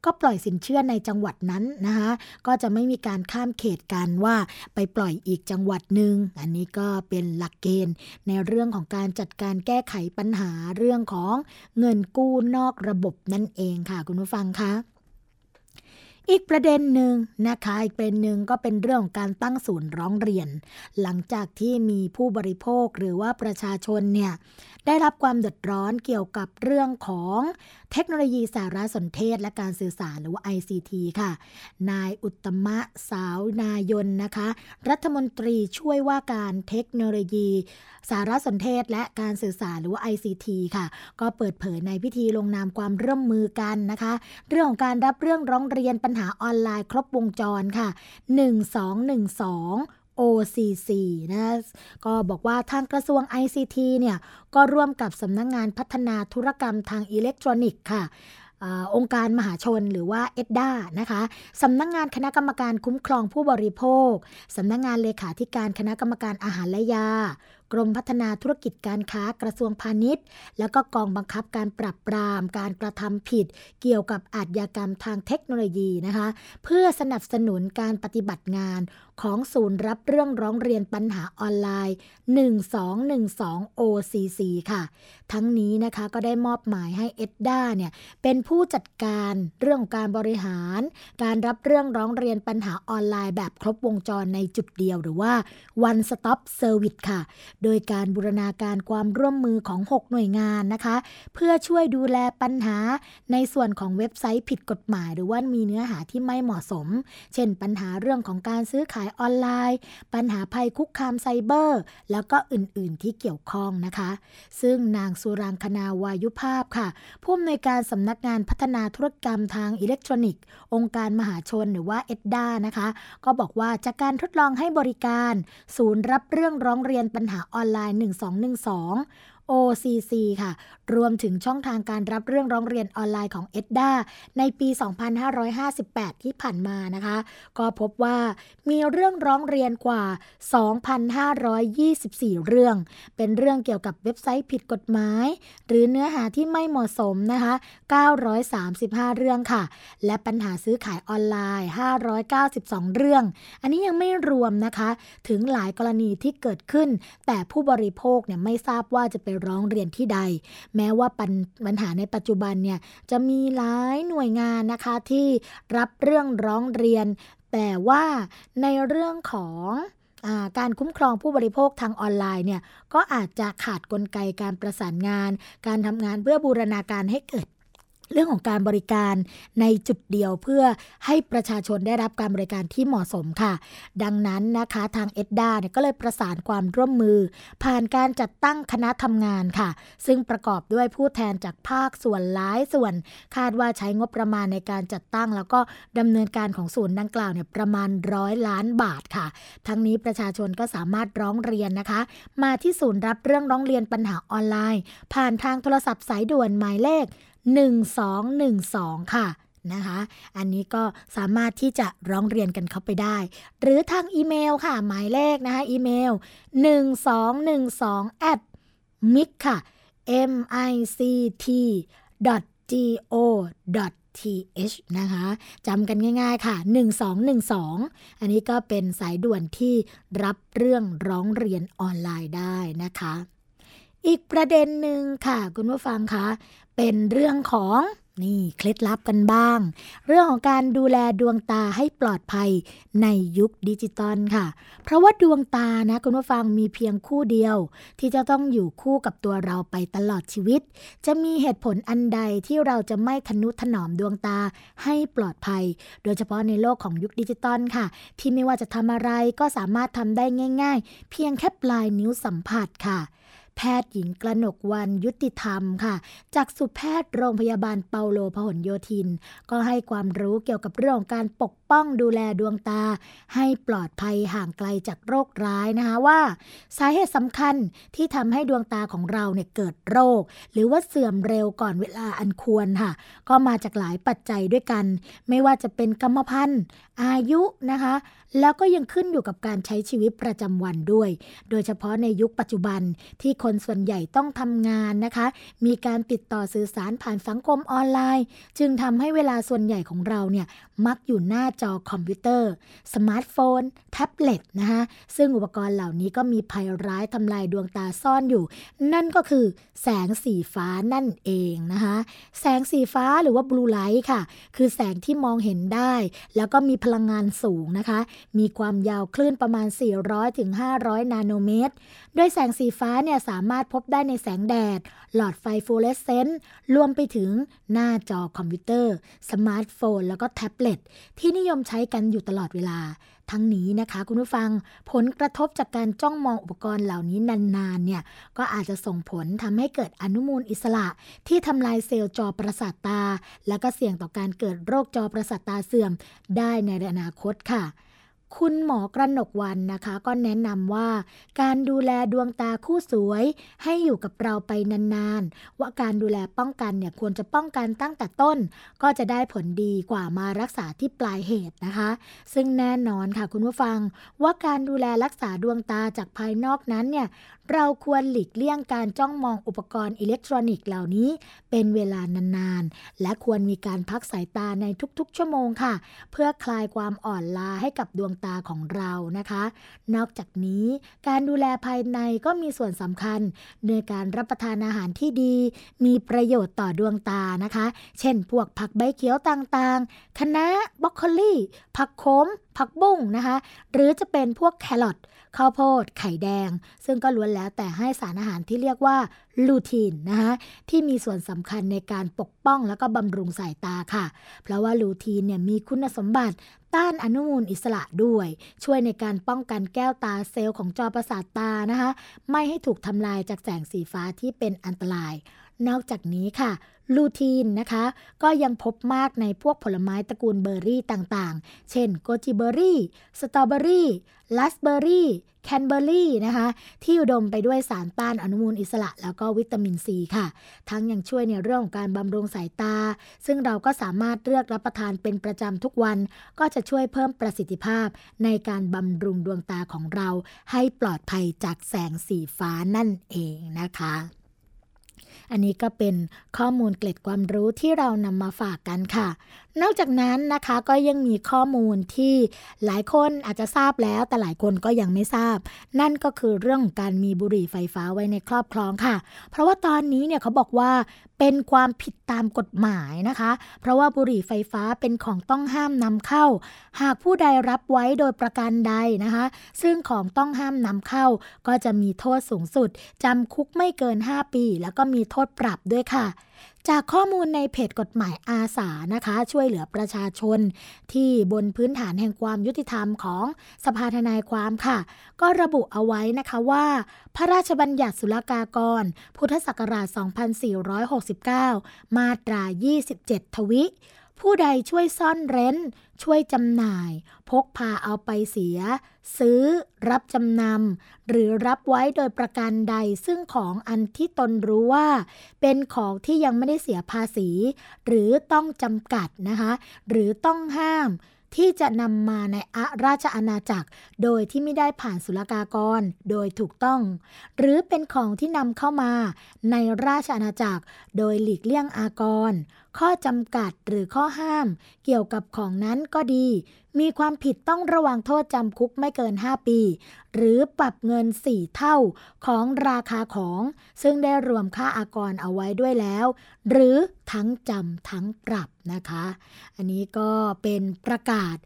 ก็ปล่อยสินเชื่อในจังหวัดนั้นนะคะก็จะไม่มีการข้ามเขตกันว่าไปปล่อยอีกจังหวัดหนึ่งอันนี้ก็เป็นหลักเกณฑ์ในเรื่องของการจัดการแก้ไขปัญหาเรื่องของเงินกู้นอกระบบนั่นเองค่ะคุณผู้ฟังคะอีกประเด็นหนึ่งนะคะอีกประเด็นหนึ่งก็เป็นเรื่องของการตั้งศูนย์ร้องเรียน หลังจากที่มีผู้บริโภคหรือว่าประชาชนเนี่ย ได้รับความเดือดร้อนเกี่ยวกับเรื่องของเทคโนโลยีสารสนเทศและการสื่อสารหรือว่า ICT ค่ะ นายอุตมะสาวนายนนะคะ รัฐมนตรีช่วยว่าการเทคโนโลยี สารสนเทศและการสื่อสารหรือว่า ICT ค่ะ ก็เปิดเผยในพิธีลงนามความร่วมมือกันนะคะ เรื่องของการรับเรื่องร้องเรียนปัญหาออนไลน์ครบวงจรค่ะ 1212 OCC นะก็บอกว่าทางกระทรวง ICT เนี่ยก็ร่วมกับสำนักงงานพัฒนาธุรกรรมทางอิเล็กทรอนิกส์ค่ะอองค์การมหาชนหรือว่าเอ็ดดานะคะสำนักงงานคณะกรรมการคุ้มครองผู้บริโภคสำนักงงานเลขาธิการคณะกรรมการอาหารและยา กรมพัฒนาธุรกิจการค้ากระทรวงพาณิชย์ แล้วก็กองบังคับการปรับปรามการกระทำผิด เกี่ยวกับอาชญากรรมทางเทคโนโลยีนะคะ เพื่อสนับสนุนการปฏิบัติงานของศูนย์รับเรื่องร้องเรียนปัญหาออนไลน์ 1212 OCC ค่ะ ทั้งนี้นะคะก็ได้มอบหมายให้เอ็ดด้าเนี่ยเป็นผู้จัดการเรื่องการบริหาร การรับเรื่องร้องเรียนปัญหาออนไลน์แบบครบวงจรในจุดเดียวหรือว่า one stop service ค่ะโดยการบูรณาการความร่วมมือของ 6 หน่วยงานนะคะ เพื่อช่วยดูแลปัญหาในส่วนของเว็บไซต์ผิดกฎหมาย หรือว่ามีเนื้อหาที่ไม่เหมาะสม เช่น ปัญหาเรื่องของการซื้อขายออนไลน์ ปัญหาภัยคุกคามไซเบอร์ แล้วก็อื่นๆที่เกี่ยวข้องนะคะ ซึ่งนางสุรางคนาวายุภาพค่ะผู้อำนวยการสำนักงานพัฒนาธุรกรรมทางอิเล็กทรอนิกส์ องค์การมหาชนหรือว่าเอ็ดดานะคะ ก็บอกว่าจากการทดลองให้บริการ ศูนย์รับเรื่องร้องเรียนปัญหาออนไลน์ 1212 OCC ค่ะ รวมถึงช่องทางการรับเรื่องร้องเรียนออนไลน์ของ e d d a ในปี 2558 ที่ผ่านมานะคะ ก็พบว่ามีเรื่องร้องเรียนกว่า 2,524 เรื่อง เป็นเรื่องเกี่ยวกับเว็บไซต์ผิดกฎหมาย หรือเนื้อหาที่ไม่เหมาะสมนะคะ 935 เรื่องค่ะ และปัญหาซื้อขายออนไลน์ 592 เรื่อง อันนี้ยังไม่รวมนะคะ ถึงหลายกรณีที่เกิดขึ้น แต่ผู้บริโภคเนี่ยไม่ทราบว่าจะไปร้องเรียนที่ใด แม้ว่าปัญหาในปัจจุบันเนี่ยจะมีหลายหน่วยงานนะคะที่รับเรื่องร้องเรียน แต่ว่าในเรื่องของการคุ้มครองผู้บริโภคทางออนไลน์เนี่ยก็อาจจะขาดกลไกการประสานงาน การทำงานเพื่อบูรณาการให้เกิด เรื่องของการบริการในจุดเดียวเพื่อให้ประชาชนได้รับการบริการที่เหมาะสมค่ะ ดังนั้นนะคะทางเอ็ดดาเนี่ยก็เลยประสานความร่วมมือ ผ่านการจัดตั้งคณะทำงานค่ะ ซึ่งประกอบด้วยผู้แทนจากภาคส่วนหลายส่วน คาดว่าใช้งบประมาณในการจัดตั้ง แล้วก็ดำเนินการของศูนย์ดังกล่าวเนี่ยประมาณร้อยล้านบาทค่ะ ทั้งนี้ประชาชนก็สามารถร้องเรียนนะคะ มาที่ศูนย์รับเรื่องร้องเรียนปัญหาออนไลน์ ผ่านทางโทรศัพท์สายด่วนหมายเลข 1212 ค่ะนะคะ อันนี้ก็สามารถที่จะร้องเรียนกันเข้าไปได้ หรือทางอีเมลค่ะ หมายเลขนะคะ อีเมล 1212 at mic ค่ะ m i c t g o th นะคะจำกันง่ายๆค่ะ 1212 อันนี้ก็เป็นสายด่วนที่รับเรื่องร้องเรียนออนไลน์ได้นะคะ อีกประเด็นหนึ่งค่ะคุณผู้ฟังคะเป็นเรื่องของนี่เคล็ดลับกันบ้าง เรื่องของการดูแลดวงตาให้ปลอดภัยในยุคดิจิตอลค่ะ เพราะว่าดวงตานะคุณผู้ฟังมีเพียงคู่เดียว ที่จะต้องอยู่คู่กับตัวเราไปตลอดชีวิต จะมีเหตุผลอันใดที่เราจะไม่ทนุถนอมดวงตาให้ปลอดภัย โดยเฉพาะในโลกของยุคดิจิตอลค่ะ ที่ไม่ว่าจะทำอะไรก็สามารถทำได้ง่าย ๆ เพียงแค่ปลายนิ้วสัมผัสค่ะ แพทย์หญิงกระหนกวันยุติธรรมค่ะ จากสุแพทย์โรงพยาบาลเปาโลพหลโยธิน ก็ให้ความรู้เกี่ยวกับเรื่องการปก ป้องดูแลดวงตา ให้ปลอดภัยห่างไกลจากโรคร้ายนะคะว่า สาเหตุสำคัญที่ทำให้ดวงตาของเราเนี่ยเกิดโรค หรือว่าเสื่อมเร็วก่อนเวลาอันควรค่ะ ก็มาจากหลายปัจจัยด้วยกัน ไม่ว่าจะเป็นกรรมพันธุ์ อายุนะคะ แล้วก็ยังขึ้นอยู่กับการใช้ชีวิตประจำวันด้วย โดยเฉพาะในยุคปัจจุบันที่คนส่วนใหญ่ต้องทำงานนะคะ มีการติดต่อสื่อสารผ่านสังคมออนไลน์ จึงทำให้เวลาส่วนใหญ่ของเราเนี่ยมักอยู่หน้าจอคอมพิวเตอร์ สมาร์ทโฟน แท็บเล็ตนะคะซึ่งอุปกรณ์เหล่านี้ก็มีภัยร้ายทำลายดวงตาซ่อนอยู่ นั่นก็คือแสงสีฟ้านั่นเองนะคะแสงสีฟ้าหรือว่า blue light ค่ะ คือแสงที่มองเห็นได้ แล้วก็มีพลังงานสูงนะคะ มีความยาวคลื่นประมาณ 400ถึง500 นาโนเมตรโดยแสงสีฟ้าเนี่ยสามารถพบได้ในแสงแดด หลอดไฟฟลูออเรสเซนต์รวมไปถึงหน้าจอคอมพิวเตอร์ สมาร์ทโฟน แล้วก็แท็บเล็ตที่นิยมใช้กันอยู่ตลอดเวลา ทั้งนี้นะคะคุณผู้ฟังผลกระทบจากการจ้องมองอุปกรณ์เหล่านี้นานๆเนี่ยก็อาจจะส่งผลทำให้เกิดอนุมูลอิสระ ที่ทำลายเซลล์จอประสาทตา และก็เสี่ยงต่อการเกิดโรคจอประสาทตาเสื่อมได้ในอนาคตค่ะ คุณหมอกระหนกวันนะคะ ก็แนะนำว่า การดูแลดวงตาคู่สวย ให้อยู่กับเราไปนานๆ ว่าการดูแลป้องกันเนี่ยควรจะป้องกันตั้งแต่ต้น ก็จะได้ผลดีกว่ามารักษาที่ปลายเหตุนะคะ ซึ่งแน่นอนค่ะคุณผู้ฟัง ว่าการดูแลรักษาดวงตาจากภายนอกนั้นเนี่ยเราควรหลีกเลี่ยงการจ้องมองอุปกรณ์อิเล็กทรอนิกส์เหล่านี้ เป็นเวลานานๆ และควรมีการพักสายตาในทุกๆ ชั่วโมงค่ะ เพื่อคลายความอ่อนล้าให้กับดวงตาของเรานะคะ นอกจากนี้การดูแลภายในก็มีส่วนสำคัญในการรับประทานอาหารที่ดี มีประโยชน์ต่อดวงตานะคะ เช่น พวกผักใบเขียวต่างๆ คะน้าบรอกโคลีผักโขมผักบุ้งนะคะ หรือจะเป็นพวกแครอท ข้าวโพด ไข่แดง ซึ่งก็ล้วนแล้วแต่ให้สารอาหารที่เรียกว่าลูทีนนะคะที่มีส่วนสำคัญในการปกป้องแล้วก็บำรุงสายตาค่ะ เพราะว่าลูทีนเนี่ยมีคุณสมบัติต้านอนุมูลอิสระด้วย ช่วยในการป้องกันแก้วตาเซลล์ของจอประสาทตานะคะ ไม่ให้ถูกทำลายจากแสงสีฟ้าที่เป็นอันตราย นอกจากนี้ค่ะ ลูทีนนะคะ ก็ยังพบมากในพวกผลไม้ตระกูลเบอร์รี่ต่างๆ เช่นโกจิเบอร์รี่ สตรอเบอรี่ ลัสเบอร์รี่แคนเบอร์รี่นะคะ ที่อุดมไปด้วยสารต้านอนุมูลอิสระ แล้วก็วิตามินซีค่ะ ทั้งยังช่วยในเรื่องของการบำรุงสายตา ซึ่งเราก็สามารถเลือกรับประทานเป็นประจำทุกวัน ก็จะช่วยเพิ่มประสิทธิภาพในการบำรุงดวงตาของเรา ให้ปลอดภัยจากแสงสีฟ้านั่นเองนะคะ อันนี้ก็เป็นข้อมูลเกล็ดความรู้ที่เรานำมาฝากกันค่ะ นอกจากนั้นนะคะก็ยังมีข้อมูลที่หลายคนอาจจะทราบแล้วแต่หลายคนก็ยังไม่ทราบ นั่นก็คือเรื่องของการมีบุหรี่ไฟฟ้าไว้ในครอบครองค่ะ เพราะว่าตอนนี้เนี่ยเขาบอกว่าเป็นความผิดตามกฎหมายนะคะ เพราะว่าบุหรี่ไฟฟ้าเป็นของต้องห้ามนำเข้า หากผู้ใดรับไว้โดยประการใดนะคะ ซึ่งของต้องห้ามนำเข้า ก็จะมีโทษสูงสุดจำคุกไม่เกิน 5 ปี แล้วก็มีโทษปรับด้วยค่ะ จากข้อมูลในเพจกฎหมายอาสานะคะ ช่วยเหลือประชาชน ที่บนพื้นฐานแห่งความยุติธรรมของสภาทนายความค่ะ ก็ระบุเอาไว้นะคะว่า พระราชบัญญัติศุลกากร พุทธศักราช 2469 มาตรา 27 ทวิ ผู้ใดช่วยซ่อนเร้น ช่วยจำหน่าย พกพาเอาไปเสีย ซื้อ รับจำนำหรือรับไว้โดยประการใดซึ่งของอันที่ตนรู้ว่า เป็นของที่ยังไม่ได้เสียภาษี หรือต้องจำกัดนะคะหรือต้องห้ามที่จะนำมาในอาราชอาณาจักร โดยที่ไม่ได้ผ่านศุลกากร โดยถูกต้อง หรือเป็นของที่นำเข้ามาในราชอาณาจักร โดยหลีกเลี่ยงอากร ข้อจำกัดหรือข้อห้าม เกี่ยวกับของนั้นก็ดี มีความผิดต้องระวังโทษจำคุกไม่เกิน 5 ปี หรือปรับเงิน 4 เท่าของราคาของ ซึ่งได้รวมค่าอากรเอาไว้ด้วยแล้ว หรือทั้งจำทั้งปรับนะคะ อันนี้ก็เป็นประกาศ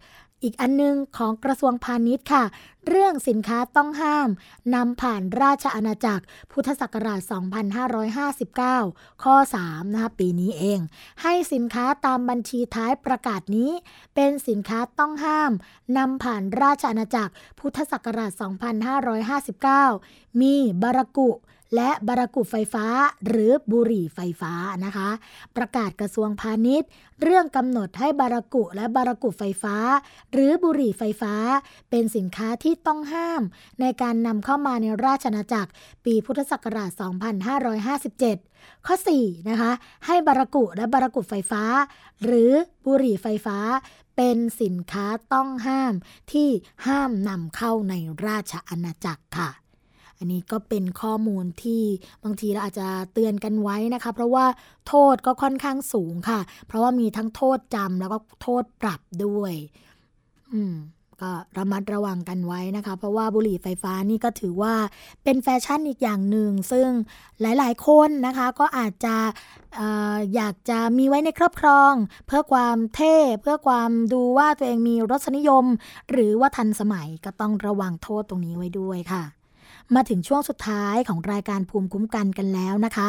อีกอันนึงของกระทรวงพาณิชย์ค่ะ เรื่องสินค้าต้องห้ามนำผ่านราชอาณาจักร พุทธศักราช 2559 ข้อ 3 นะคะปีนี้เอง ให้สินค้าตามบัญชีท้ายประกาศนี้ เป็นสินค้าต้องห้ามนำผ่านราชอาณาจักร พุทธศักราช 2559 มีบารากุ และบารากุไฟฟ้าหรือบุหรี่ไฟฟ้านะคะ ประกาศกระทรวงพาณิชย์ เรื่องกำหนดให้บารากุและบารากุไฟฟ้า หรือบุหรี่ไฟฟ้า เป็นสินค้าที่ต้องห้าม ในการนำเข้ามาในราชอาณาจักร ปีพุทธศักราช 2557ข้อ4นะคะให้บารากุและบารากุไฟฟ้า หรือบุหรี่ไฟฟ้า เป็นสินค้าต้องห้ามที่ห้ามนำเข้าในราชอาณาจักรค่ะ อันนี้ก็เป็นข้อมูลที่บางทีเราอาจจะเตือนกันไว้นะคะ เพราะว่าโทษก็ค่อนข้างสูงค่ะ เพราะว่ามีทั้งโทษจำแล้วก็โทษปรับด้วย อืมก็ระมัดระวังกันไว้นะคะ เพราะว่าบุหรี่ไฟฟ้านี่ก็ถือว่าเป็นแฟชั่นอีกอย่างหนึ่ง ซึ่งหลายๆ คนนะคะก็อาจจะออยากจะมีไว้ในครอบครอง เพื่อความเท่เพื่อความดูว่าตัวเองมีรสนิยม หรือว่าทันสมัยก็ต้องระวังโทษตรงนี้ไว้ด้วยค่ะ มาถึงช่วงสุดท้ายของรายการภูมิคุ้มกันกันแล้วนะคะ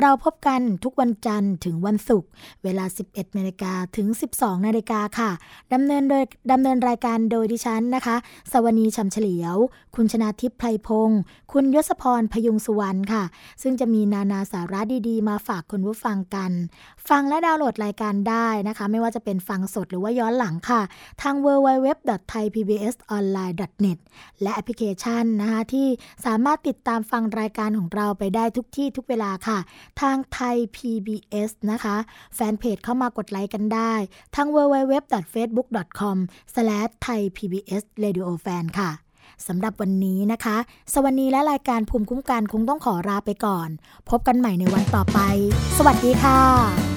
เราพบกันทุกวันจันทร์ถึงวันศุกร์เวลา 11นาฬิกาถึง 12นาฬิกาค่ะดำเนินโดยดำเนินรายการโดยดิฉันนะคะ สวนีชำเฉลียว คุณชนาทิพย์ไพรพงศ์คุณยศพรพยุงสุวรรณค่ะ ซึ่งจะมีนานาสาระดีๆ มาฝากคุณผู้ฟังกันฟังและดาวน์โหลดรายการได้นะคะ ไม่ว่าจะเป็นฟังสดหรือว่าย้อนหลังค่ะ ทาง www.thaipbsonline.net และแอปพลิเคชันนะคะที่สามารถติดตามฟังรายการของเราไปได้ทุกที่ทุกเวลาค่ะ ทางไทย PBS นะคะ แฟนเพจเข้ามากดไลค์กันได้ ทาง www.facebook.com/thaipbsradiofan ค่ะสำหรับวันนี้นะคะ สวัสดีและรายการภูมิคุ้มกันคงต้องขอลาไปก่อน พบกันใหม่ในวันต่อไป สวัสดีค่ะ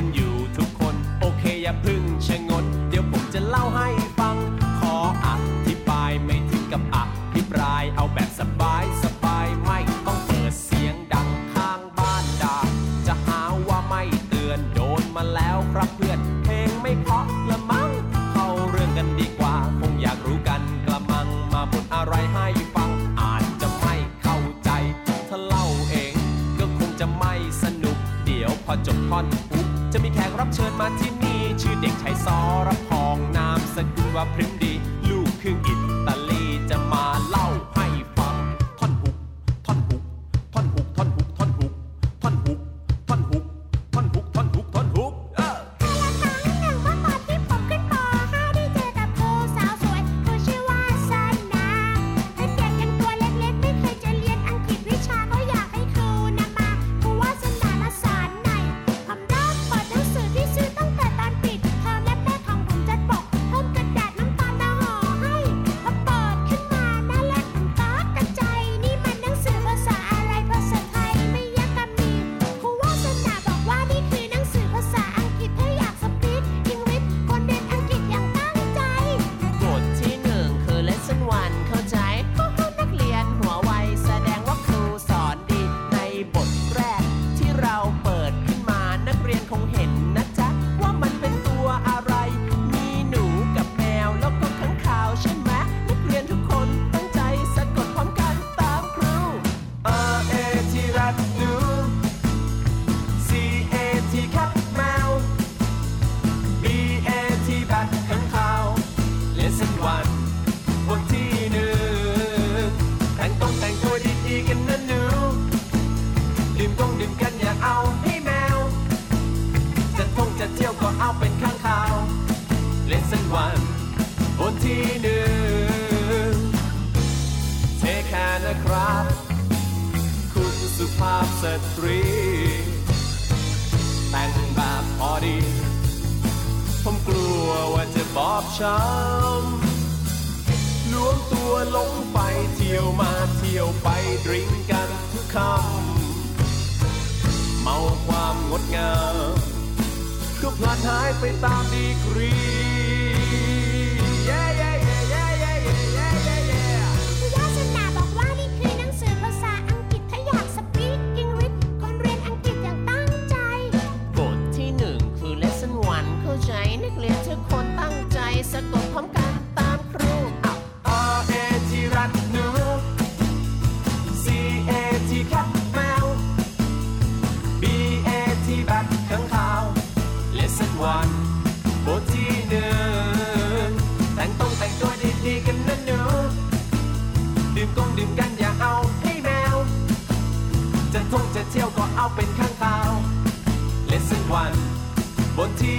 กันอยู่ทุกคน โอเคอย่าพึ่งชะงน เดี๋ยวผมจะเล่าให้ฟัง ขออธิบายไม่ถึงกับอภิปรายเอาแบบสบายสบายไม่ต้องเปิดเสียงดังข้างบ้านด่าจะหาว่าไม่เตือนโดนมาแล้วครับเพื่อน เพลงไม่เพราะละมั้งเข้าเรื่องกันดีกว่า คงอยากรู้กันกระมังมาบนอะไร รับเชิญมาที่นี่ ชื่อเด็กชายซอรพองนามสกุลว่าพริม หลงไปเที่ยวมาเที่ยวไปดื่งกันทุกคำเมาความงดงามก็พลัดหายไปตามดีกรีสะกดพร้อมกัน เอาเป็นข้างเตาเลสเซนวันบนที่